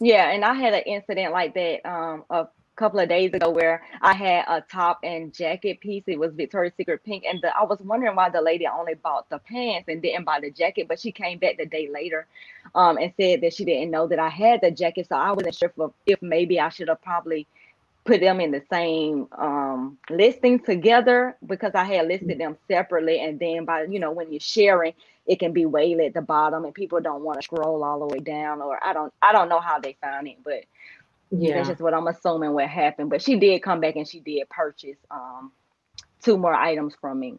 Yeah and i had an incident like that um a couple of days ago where i had a top and jacket piece. It was victoria's secret pink and the, i was wondering why the lady only bought the pants and didn't buy the jacket but she came back the day later um and said that she didn't know that i had the jacket so i wasn't sure if, if maybe i should have probably put them in the same um, listing together because I had listed them separately. And then by, you know, when you're sharing, it can be way at the bottom and people don't want to scroll all the way down or I don't I don't know how they found it, but yeah, that's just what I'm assuming what happened. But she did come back and she did purchase um two more items from me.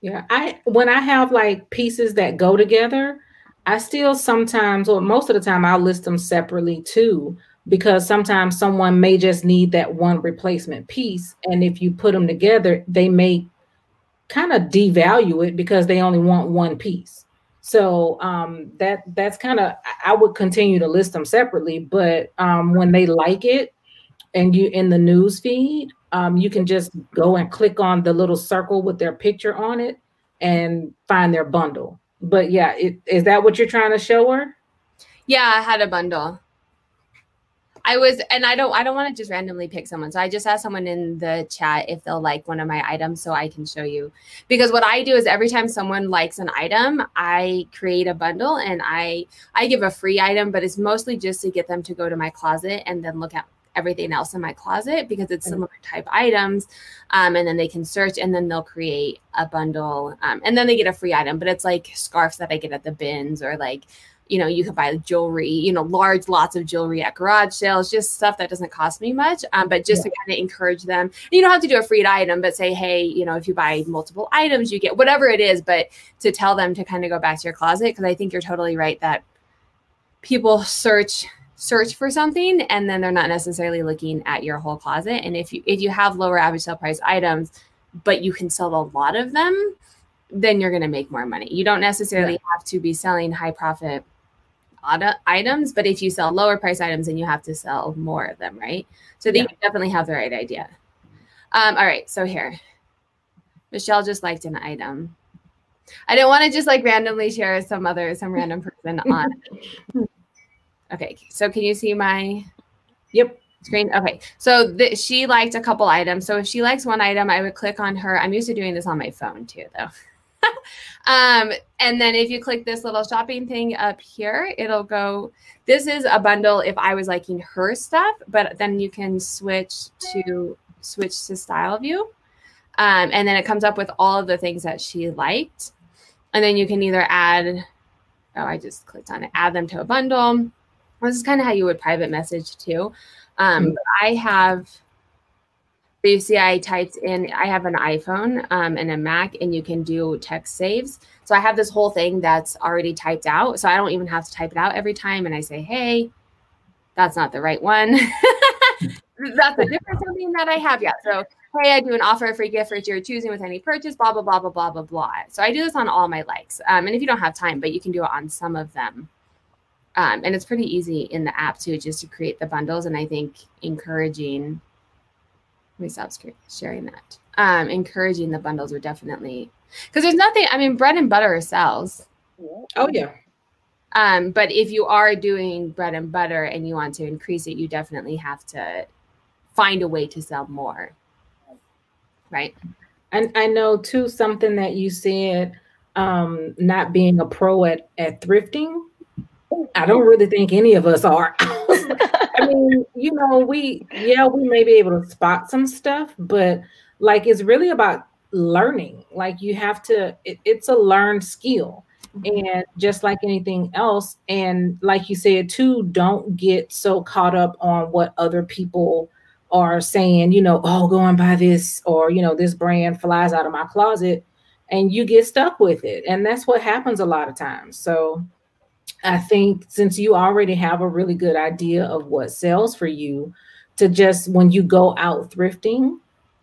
Yeah, I when I have like pieces that go together, I still sometimes or most of the time I'll list them separately too because sometimes someone may just need that one replacement piece and if you put them together, they may kind of devalue it because they only want one piece. So um, that that's kind of I would continue to list them separately, but um, when they like it and you in the news feed, um, you can just go and click on the little circle with their picture on it and find their bundle. But yeah, it, is that what you're trying to show her? Yeah, I had a bundle. I was, and I don't, I don't want to just randomly pick someone. So I just asked someone in the chat if they'll like one of my items so I can show you. Because what I do is every time someone likes an item, I create a bundle and I, I give a free item, but it's mostly just to get them to go to my closet and then look at everything else in my closet because it's mm-hmm. similar type items. Um, and then they can search and then they'll create a bundle. Um, and then they get a free item, but it's like scarves that I get at the bins or like you know, you can buy jewelry, you know, large lots of jewelry at garage sales, just stuff that doesn't cost me much. Um, but just yeah. to kind of encourage them, you don't have to do a free item, but say, hey, you know, if you buy multiple items, you get whatever it is, but to tell them to kind of go back to your closet. Cause I think you're totally right that people search search for something and then they're not necessarily looking at your whole closet. And if you if you have lower average sale price items, but you can sell a lot of them, then you're going to make more money. You don't necessarily yeah. have to be selling high profit items. But if you sell lower price items, then you have to sell more of them, right? So they yeah. definitely have the right idea. Um, all right, so here, Michelle just liked an item. I didn't want to just like randomly share some other some random person on. okay, so can you see my? Yep. Screen. Okay, so she liked a couple items. So if she likes one item, I would click on her. I'm used to doing this on my phone too, though. um, and then if you click this little shopping thing up here, it'll go. This is a bundle if I was liking her stuff, but then you can switch to switch to style view. Um, and then it comes up with all of the things that she liked. And then you can either add, oh, I just clicked on it, add them to a bundle. This is kind of how you would private message too. Um, mm-hmm. I have you see, I typed in, I have an iPhone um, and a Mac, and you can do text saves. So I have this whole thing that's already typed out. So I don't even have to type it out every time. And I say, hey, that's not the right one. that's a different something that I have yet. So, hey, I do an offer, a free gift for your choosing with any purchase, blah, blah, blah, blah, blah, blah, blah. So I do this on all my likes. Um, and if you don't have time, but you can do it on some of them. Um, and it's pretty easy in the app too, just to create the bundles. And I think encouraging let me stop sharing that. Um, encouraging the bundles are definitely because there's nothing. I mean, bread and butter sells. Oh yeah. Um, but if you are doing bread and butter and you want to increase it, you definitely have to find a way to sell more. Right. And I know too something that you said, um, not being a pro at at thrifting. I don't really think any of us are. I mean, you know, we yeah, we may be able to spot some stuff, but like it's really about learning. Like you have to, it, it's a learned skill. Mm-hmm. And just like anything else, and like you said too, don't get so caught up on what other people are saying, you know, oh, go and buy this, or you know, this brand flies out of my closet, and you get stuck with it. And that's what happens a lot of times. So I think since you already have a really good idea of what sells for you, to just when you go out thrifting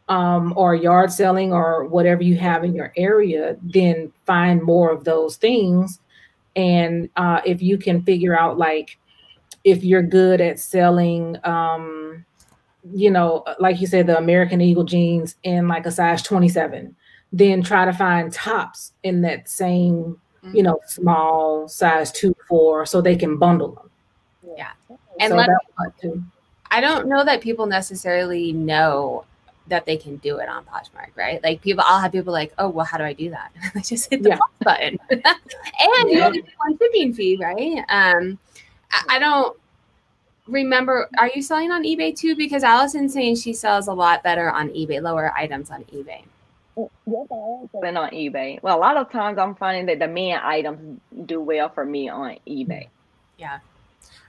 um, or yard selling or whatever you have in your area, then find more of those things. And uh, if you can figure out, like, if you're good at selling, um, you know, like you said, the American Eagle jeans in like a size 27, then try to find tops in that same you know, small size two, four, so they can bundle them. Yeah. And so let me, I don't know that people necessarily know that they can do it on Poshmark, right? Like people, I'll have people like, oh, well, how do I do that? I just hit the yeah. button, and yeah. you only pay one shipping fee, right? Um, I, I don't remember. Are you selling on eBay too? Because Allison's saying she sells a lot better on eBay, lower items on eBay. Selling on eBay. Well, a lot of times I'm finding that the men items do well for me on eBay. Yeah.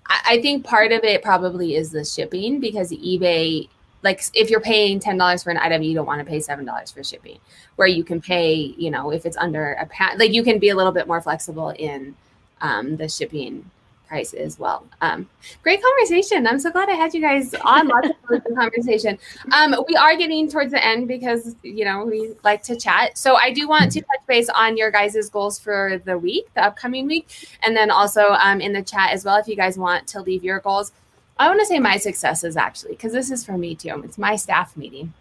I, I think part of it probably is the shipping because eBay, like if you're paying $10 for an item, you don't want to pay $7 for shipping, where you can pay, you know, if it's under a pound, like you can be a little bit more flexible in um, the shipping price as well. Um, great conversation. I'm so glad I had you guys on. Lots of conversation. Um, we are getting towards the end because you know we like to chat. So I do want to touch base on your guys' goals for the week, the upcoming week, and then also um, in the chat as well. If you guys want to leave your goals, I want to say my successes actually because this is for me too. It's my staff meeting.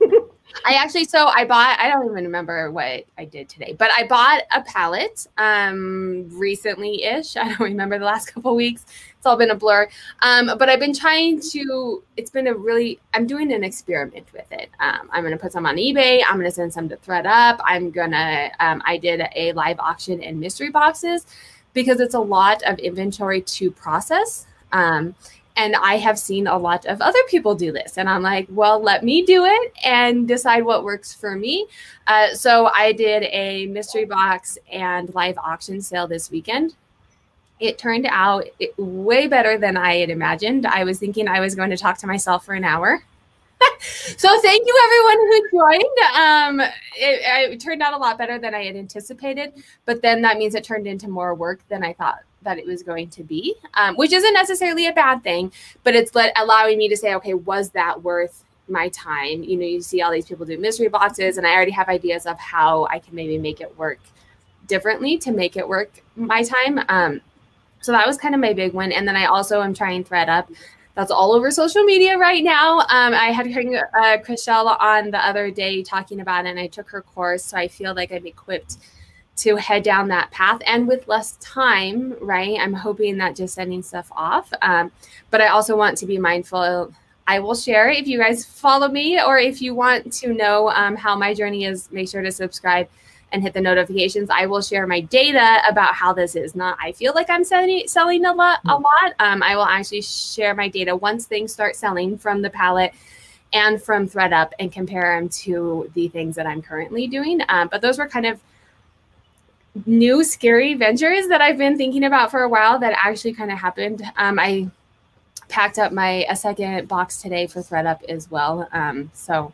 I actually, so I bought, I don't even remember what I did today, but I bought a palette um, recently ish. I don't remember the last couple weeks. It's all been a blur. Um, but I've been trying to, it's been a really, I'm doing an experiment with it. Um, I'm going to put some on eBay. I'm going to send some to ThredUp. I'm going to, um, I did a live auction in mystery boxes because it's a lot of inventory to process. Um, and I have seen a lot of other people do this. And I'm like, well, let me do it and decide what works for me. Uh, so I did a mystery box and live auction sale this weekend. It turned out way better than I had imagined. I was thinking I was going to talk to myself for an hour. so thank you everyone who joined. Um, it, it turned out a lot better than I had anticipated, but then that means it turned into more work than I thought that it was going to be, um, which isn't necessarily a bad thing, but it's let, allowing me to say, okay, was that worth my time? You know, you see all these people do mystery boxes, and I already have ideas of how I can maybe make it work differently to make it work my time. Um, so that was kind of my big one. And then I also am trying ThredUp. That's all over social media right now. Um, I had uh, Chriselle on the other day talking about it, and I took her course, so I feel like I'm equipped to head down that path. And with less time right i'm hoping that just sending stuff off. Um, but i also want to be mindful. I will share if you guys follow me or if you want to know um, how my journey is make sure to subscribe and hit the notifications. I will share my data about how this is. Not i feel like i'm selling, selling a lot a lot. Um, i will actually share my data once things start selling from the palette and from thredup and compare them to the things that i'm currently doing. Um, but those were kind of new scary ventures that I've been thinking about for a while that actually kind of happened. Um, I packed up my a second box today for ThredUp as well. Um, so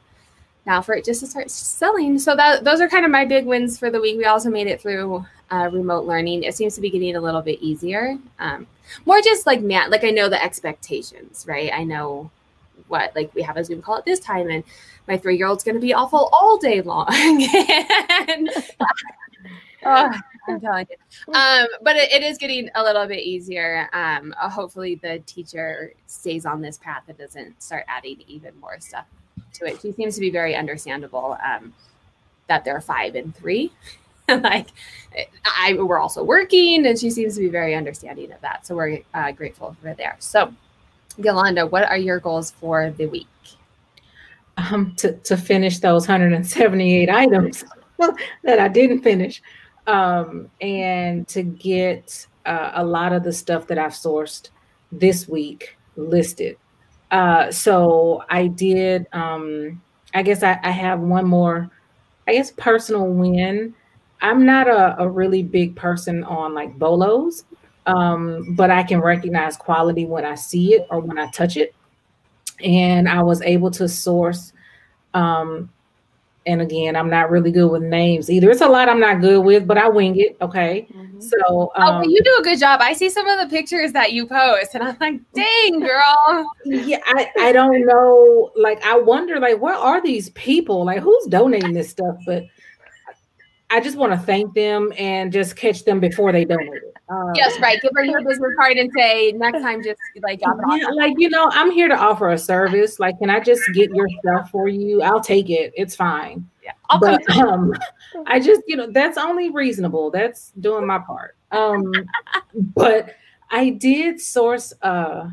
now for it just to start selling. So that those are kind of my big wins for the week. We also made it through uh, remote learning. It seems to be getting a little bit easier. Um, more just like man, like I know the expectations, right? I know what like we have a Zoom call at this time, and my three year old's going to be awful all day long. and, oh, I'm telling you. Um, but it, it is getting a little bit easier. Um, uh, hopefully, the teacher stays on this path and doesn't start adding even more stuff to it. She seems to be very understandable um, that they're five and three. like, I we're also working, and she seems to be very understanding of that. So we're uh, grateful for there. So, Yolanda, what are your goals for the week? Um, to to finish those 178 items that I didn't finish um, and to get uh, a lot of the stuff that I've sourced this week listed. Uh, so I did. Um, I guess I, I, have one more. I guess personal win. I'm not a, a really big person on like bolos, um, but I can recognize quality when I see it or when I touch it. And I was able to source um, and again, I'm not really good with names either. It's a lot I'm not good with, but I wing it. Okay. Mm-hmm. So, um, oh, you do a good job. I see some of the pictures that you post, and I'm like, dang, girl. yeah, I, I don't know. Like, I wonder, like, where are these people? Like, who's donating this stuff? But I just want to thank them and just catch them before they donate it. Um, yes, right. Give her your business card and say next time, just like drop it yeah, Like you know, I'm here to offer a service. Like, can I just get your stuff for you? I'll take it. It's fine. Yeah, I'll but um, I just you know that's only reasonable. That's doing my part. Um, but I did source a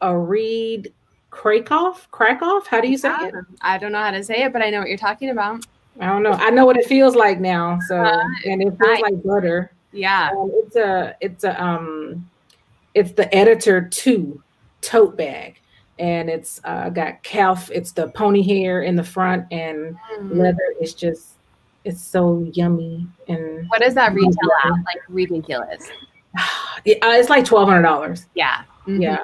a Reed Krakoff. Krakoff. How do you say it? I don't know how to say it, but I know what you're talking about. I don't know. I know what it feels like now. So uh, and it feels like butter. Yeah. Um, it's a it's a um it's the editor two tote bag. And it's uh, got calf, it's the pony hair in the front and mm. leather. It's just it's so yummy and what does that retail at? Like ridiculous. It, uh, it's like twelve hundred dollars. Yeah. Mm-hmm. Yeah.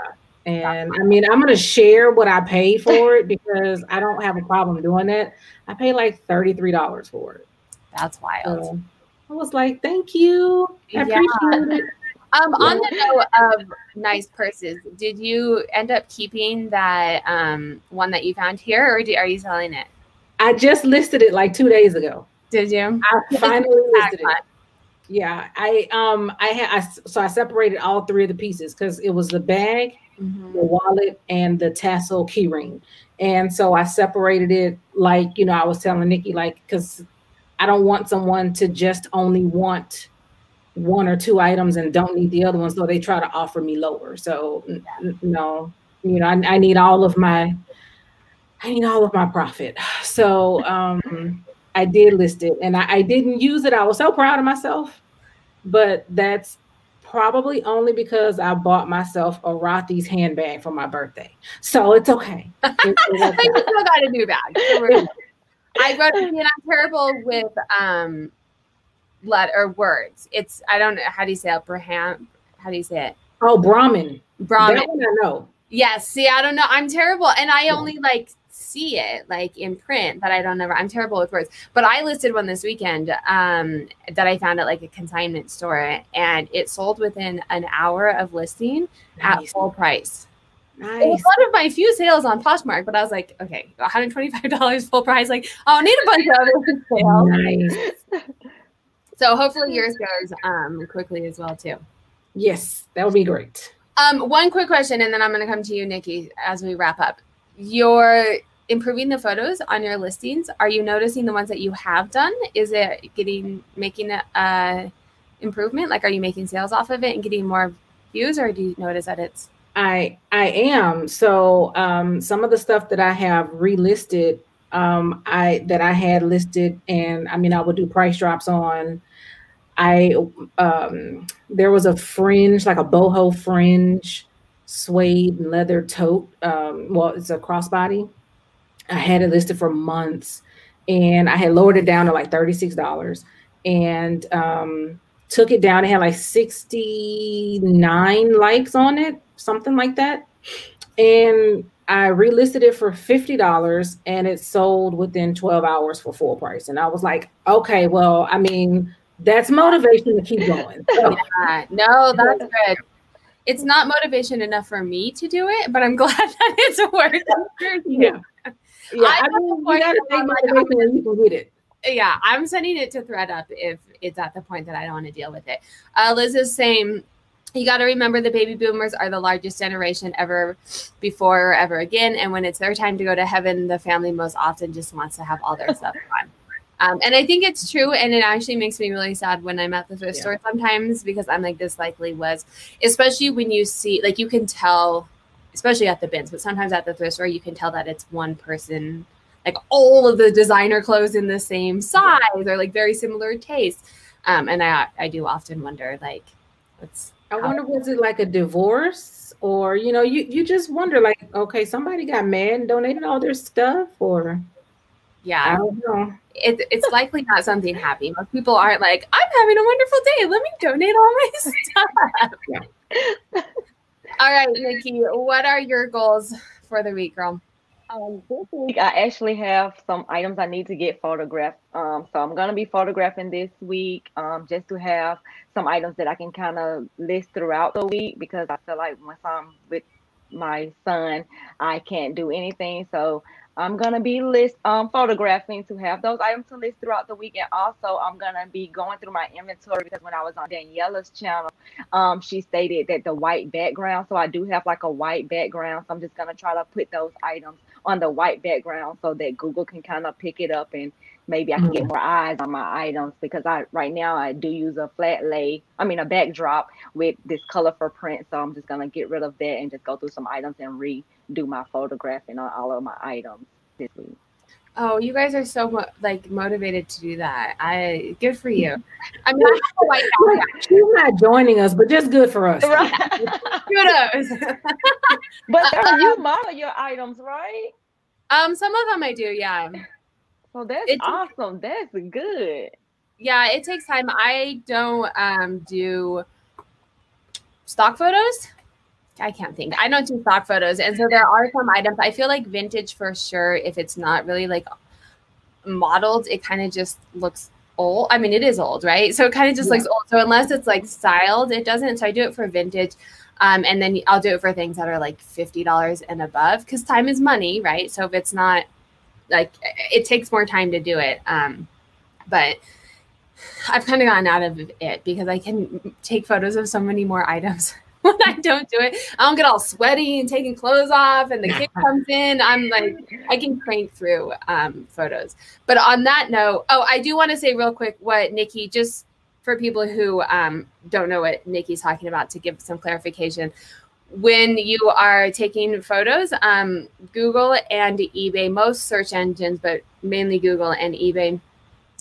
And I mean, I'm gonna share what I paid for it because I don't have a problem doing that. I paid like $33 for it. That's wild. So I was like, thank you. I yeah. appreciate it. Um, yeah. on the note of nice purses, did you end up keeping that um, one that you found here, or do, are you selling it? I just listed it like two days ago. Did you? I finally listed it. Yeah, I um I had I, so I separated all three of the pieces because it was the bag, mm-hmm. the wallet, and the tassel keyring. And so I separated it like, you know, I was telling Nikki, like, because I don't want someone to just only want one or two items and don't need the other one. So they try to offer me lower. So, no, you know, I, I, need all of my, I need all of my profit. So um, I did list it and I, I didn't use it. I was so proud of myself, but that's probably only because I bought myself a Rothy's handbag for my birthday. So it's okay. It's, it's okay. you still got a new bag. I wrote and I'm terrible with um letter words. It's I don't know how do you say Abraham? How do you say it? Oh Brahmin. Brahmin. That one I know. Yes. See, I don't know. I'm terrible. And I only like see it like in print but I don't ever I'm terrible with words. But I listed one this weekend um, that I found at like a consignment store and it sold within an hour of listing nice. at full price. Nice. It was one of my few sales on Poshmark, but I was like, okay, $125 full price. Like, oh, I'll need a bunch of other sales. Nice. so hopefully yours goes um, quickly as well too. Yes, that would be great. Um, one quick question, and then I'm going to come to you, Nikki, as we wrap up. You're improving the photos on your listings. Are you noticing the ones that you have done? Is it getting making a uh, improvement? Like, are you making sales off of it and getting more views, or do you notice that it's? I I am. So um, some of the stuff that I have relisted, um, I that I had listed, and I mean I would do price drops on I um, there was a fringe, like a boho fringe, suede leather tote. Um, well, it's a crossbody. I had it listed for months, and I had lowered it down to like thirty six dollars, and um, took it down. It had like sixty nine likes on it, something like that, and I relisted it for fifty dollars, and it sold within twelve hours for full price. And I was like, okay, well, I mean that's motivation to keep going. So. Yeah, no, that's good. It's not motivation enough for me to do it, but I'm glad that it's working. Yeah, yeah. I, I mean, you gotta take motivation and you can get it. Yeah, I'm sending it to ThredUp if it's at the point that I don't want to deal with it. Uh, Liz is saying you got to remember the baby boomers are the largest generation ever before or ever again. And when it's their time to go to heaven, the family most often just wants to have all their stuff gone. Um, and I think it's true. And it actually makes me really sad when I'm at the thrift yeah. store sometimes because I'm like, this likely was, especially when you see, like, you can tell, especially at the bins, but sometimes at the thrift store, you can tell that it's one person, like all of the designer clothes in the same size or like very similar taste. Um, and I, I do often wonder, like, what's, I wonder, was it like a divorce or, you know, you, you just wonder, like, okay, somebody got mad and donated all their stuff or. Yeah. I don't know it, it's likely not something happy. Most people aren't like, I'm having a wonderful day. Let me donate all my stuff. Yeah. all right, Nikki, what are your goals for the week, girl? Um, this week I actually have some items I need to get photographed. Um, so I'm gonna be photographing this week, um, just to have some items that I can kind of list throughout the week because I feel like once I'm with my son, I can't do anything. So I'm gonna be list um photographing to have those items to list throughout the week, and also I'm gonna be going through my inventory because when I was on Daniela's channel, um, she stated that the white background. So I do have like a white background. So I'm just gonna try to put those items on the white background so that Google can kind of pick it up and maybe I can get mm-hmm. more eyes on my items because I right now I do use a flat lay, I mean a backdrop with this colorful print. So I'm just gonna get rid of that and just go through some items and redo my photographing on all of my items this week. Oh, you guys are so mo- like motivated to do that. I good for you. I mean, I have a white She's not joining us, but just good for us. Right. Kudos. but you model your items, right? Um, some of them I do, yeah. Oh, that's awesome. That's good. Yeah, it takes time. I don't um do stock photos. I can't think. I don't do stock photos. And so there are some items. I feel like vintage for sure, if it's not really like modeled, it kind of just looks old. I mean, it is old, right? So it kind of just yeah. looks old. So unless it's like styled, it doesn't. So I do it for vintage. Um, and then I'll do it for things that are like $50 and above because time is money, right? So if it's not like, it takes more time to do it. Um, but I've kind of gotten out of it because I can take photos of so many more items when I don't do it. I don't get all sweaty and taking clothes off, and the kid comes in. I'm like, I can crank through um, photos. But on that note, oh, I do want to say real quick what Nikki, just for people who um, don't know what Nikki's talking about, to give some clarification. When you are taking photos, um, Google and eBay, most search engines, but mainly Google and eBay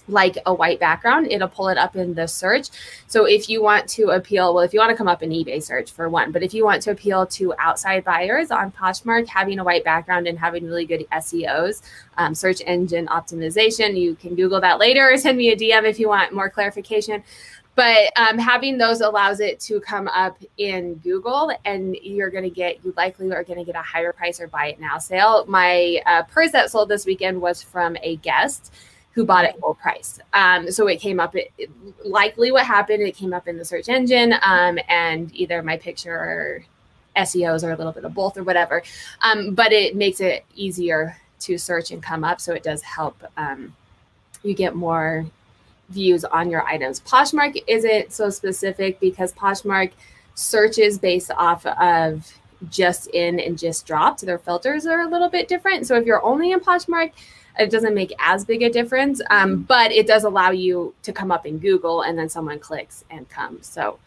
like a white background, it'll pull it up in the search. So if you want to appeal, well, if you want to come up in eBay search for one, but if you want to appeal to outside buyers on Poshmark, having a white background and having really good SEOs, um, search engine optimization, you can Google that later or send me a DM if you want more clarification. But um, having those allows it to come up in Google, and you're going to get, you likely are going to get a higher price or buy it now sale. My uh, purse that sold this weekend was from a guest who bought it full price. Um, so it came up, it, it, likely what happened, it came up in the search engine um, and either my picture or SEOs or a little bit of both or whatever. Um, but it makes it easier to search and come up. So it does help um, you get more views on your items. Poshmark isn't so specific because Poshmark searches based off of just in and just dropped. Their filters are a little bit different. So if you're only in Poshmark, it doesn't make as big a difference, um, mm-hmm. but it does allow you to come up in Google and then someone clicks and comes. So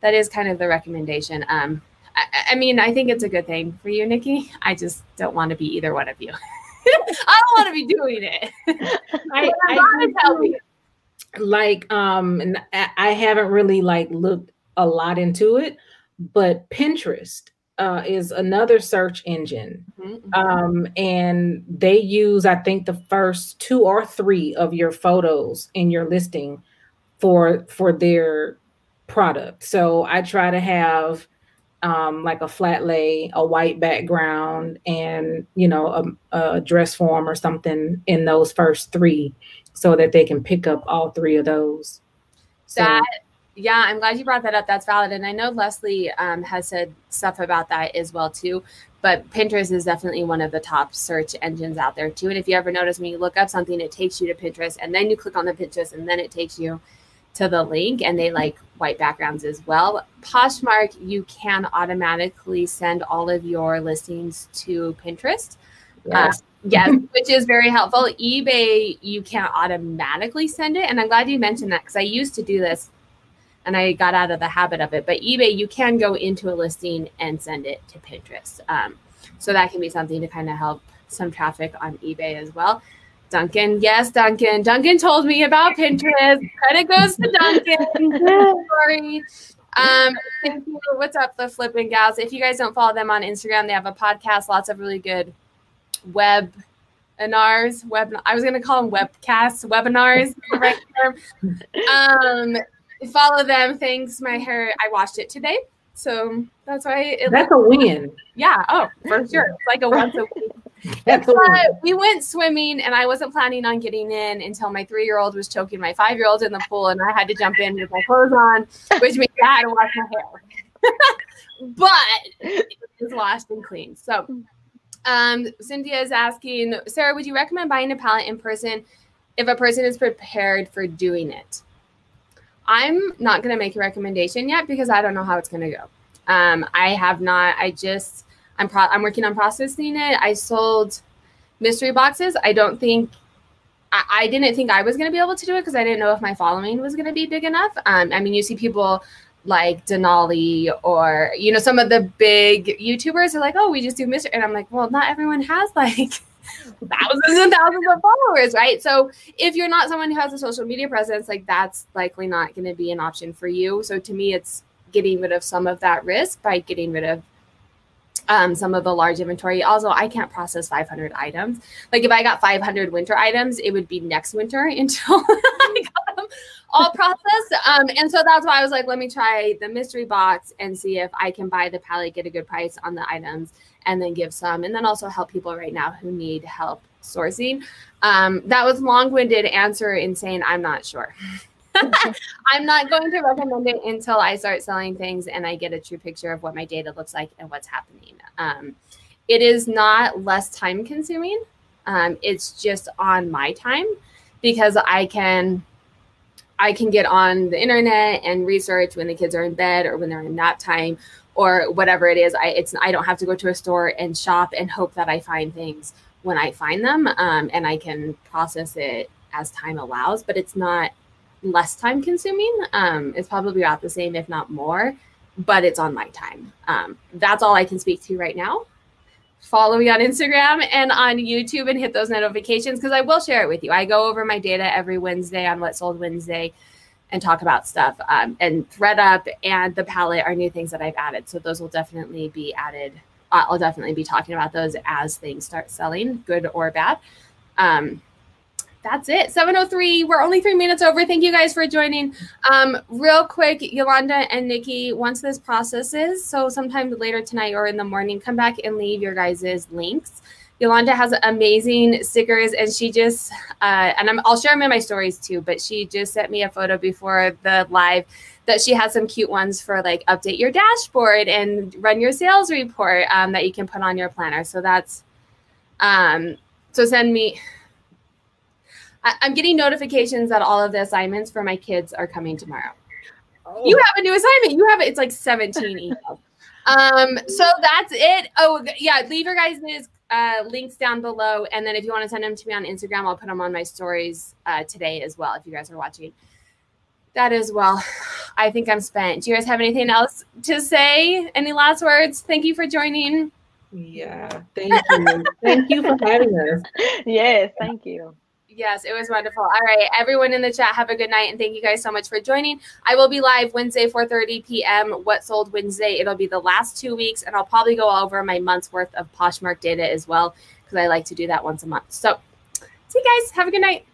that is kind of the recommendation. Um, I, I, mean, I think it's a good thing for you, Nikki. I just don't want to be either one of you. I don't want to be doing it. I, I tell you. Like, um, and I haven't really like looked a lot into it, but Pinterest uh, is another search engine. Mm-hmm. Um, and they use, I think, the first two or three of your photos in your listing for for their product. So I try to have um, like a flat lay, a white background, and you know a, a dress form or something in those first three, so that they can pick up all three of those. So, that yeah, I'm glad you brought that up. That's valid. And I know Leslie um, has said stuff about that as well too. But Pinterest is definitely one of the top search engines out there too. And if you ever notice when you look up something, it takes you to Pinterest, and then you click on the Pinterest, and then it takes you to the link. And they like white backgrounds as well. Poshmark, you can automatically send all of your listings to Pinterest. Yes. Uh, yes, which is very helpful. eBay, you can't automatically send it. And I'm glad you mentioned that because I used to do this and I got out of the habit of it. But eBay, you can go into a listing and send it to Pinterest. Um, so that can be something to kind of help some traffic on eBay as well. Duncan, yes, Duncan. Duncan told me about Pinterest. Credit goes to Duncan. Sorry. Um, thank you. What's up, the flipping gals? If you guys don't follow them on Instagram, they have a podcast, lots of really good web webinars. Web I was gonna call them webcasts, webinars, right term. Um, follow them. Thanks. My hair, I washed it today. So that's why it That's a win. Yeah. Oh, for sure. It's like a once a week. That's we went swimming and I wasn't planning on getting in until my three year old was choking my five year old in the pool and I had to jump in with my clothes on, which means I had to wash my hair. but it was washed and clean. So um, Cynthia is asking, Sarah, would you recommend buying a pallet in person if a person is prepared for doing it? I'm not going to make a recommendation yet because I don't know how it's going to go. Um, I have not. I just I'm pro- I'm working on processing it. I sold mystery boxes. I don't think I, I didn't think I was going to be able to do it because I didn't know if my following was going to be big enough. Um, I mean, you see people like Denali or you know some of the big YouTubers are like, oh, we just do mystery, and I'm like, well, not everyone has like thousands and thousands of followers, right? So if you're not someone who has a social media presence, like that's likely not going to be an option for you. So to me, it's getting rid of some of that risk by getting rid of um, some of the large inventory. Also, I can't process 500 items. Like if I got 500 winter items, it would be next winter until all process. Um, and so that's why I was like, let me try the mystery box and see if I can buy the pallet, get a good price on the items, and then give some, and then also help people right now who need help sourcing. Um, that was long-winded answer in saying I'm not sure. I'm not going to recommend it until I start selling things and I get a true picture of what my data looks like and what's happening. Um, it is not less time consuming. Um, it's just on my time because I can I can get on the internet and research when the kids are in bed or when they're in nap time or whatever it is. I it's I don't have to go to a store and shop and hope that I find things when I find them, um, and I can process it as time allows. But it's not less time consuming. Um, it's probably about the same, if not more. But it's on my time. Um, that's all I can speak to right now. Follow me on Instagram and on YouTube and hit those notifications because I will share it with you. I go over my data every Wednesday on What Sold Wednesday and talk about stuff. Um, and ThredUp and the pallet are new things that I've added. So those will definitely be added. I'll definitely be talking about those as things start selling, good or bad. Um, that's it. 703. We're only three minutes over. Thank you guys for joining. Um, real quick, Yolanda and Nikki, once this processes, so sometime later tonight or in the morning, come back and leave your guys' links Yolanda has amazing stickers, and she just uh, and i will share them in my stories too. But she just sent me a photo before the live that she has some cute ones for like update your dashboard and run your sales report um, that you can put on your planner. So that's um, so send me. I, I'm getting notifications that all of the assignments for my kids are coming tomorrow. oh. you have a new assignment. You have it. It's like 17 emails. Um, so that's it. Oh, yeah. Leave your guys' uh, links down below. And then if you want to send them to me on Instagram, I'll put them on my stories uh, today as well if you guys are watching. That is well. I think I'm spent. Do you guys have anything else to say? Any last words? Thank you for joining. Yeah, thank you. thank you for having us. Yes, thank you. Yes, it was wonderful. All right, everyone in the chat, have a good night, and thank you guys so much for joining. I will be live Wednesday, 4:30 p.m. What sold Wednesday? It'll be the last two weeks, and I'll probably go over my month's worth of Poshmark data as well because I like to do that once a month. So, see you guys. Have a good night.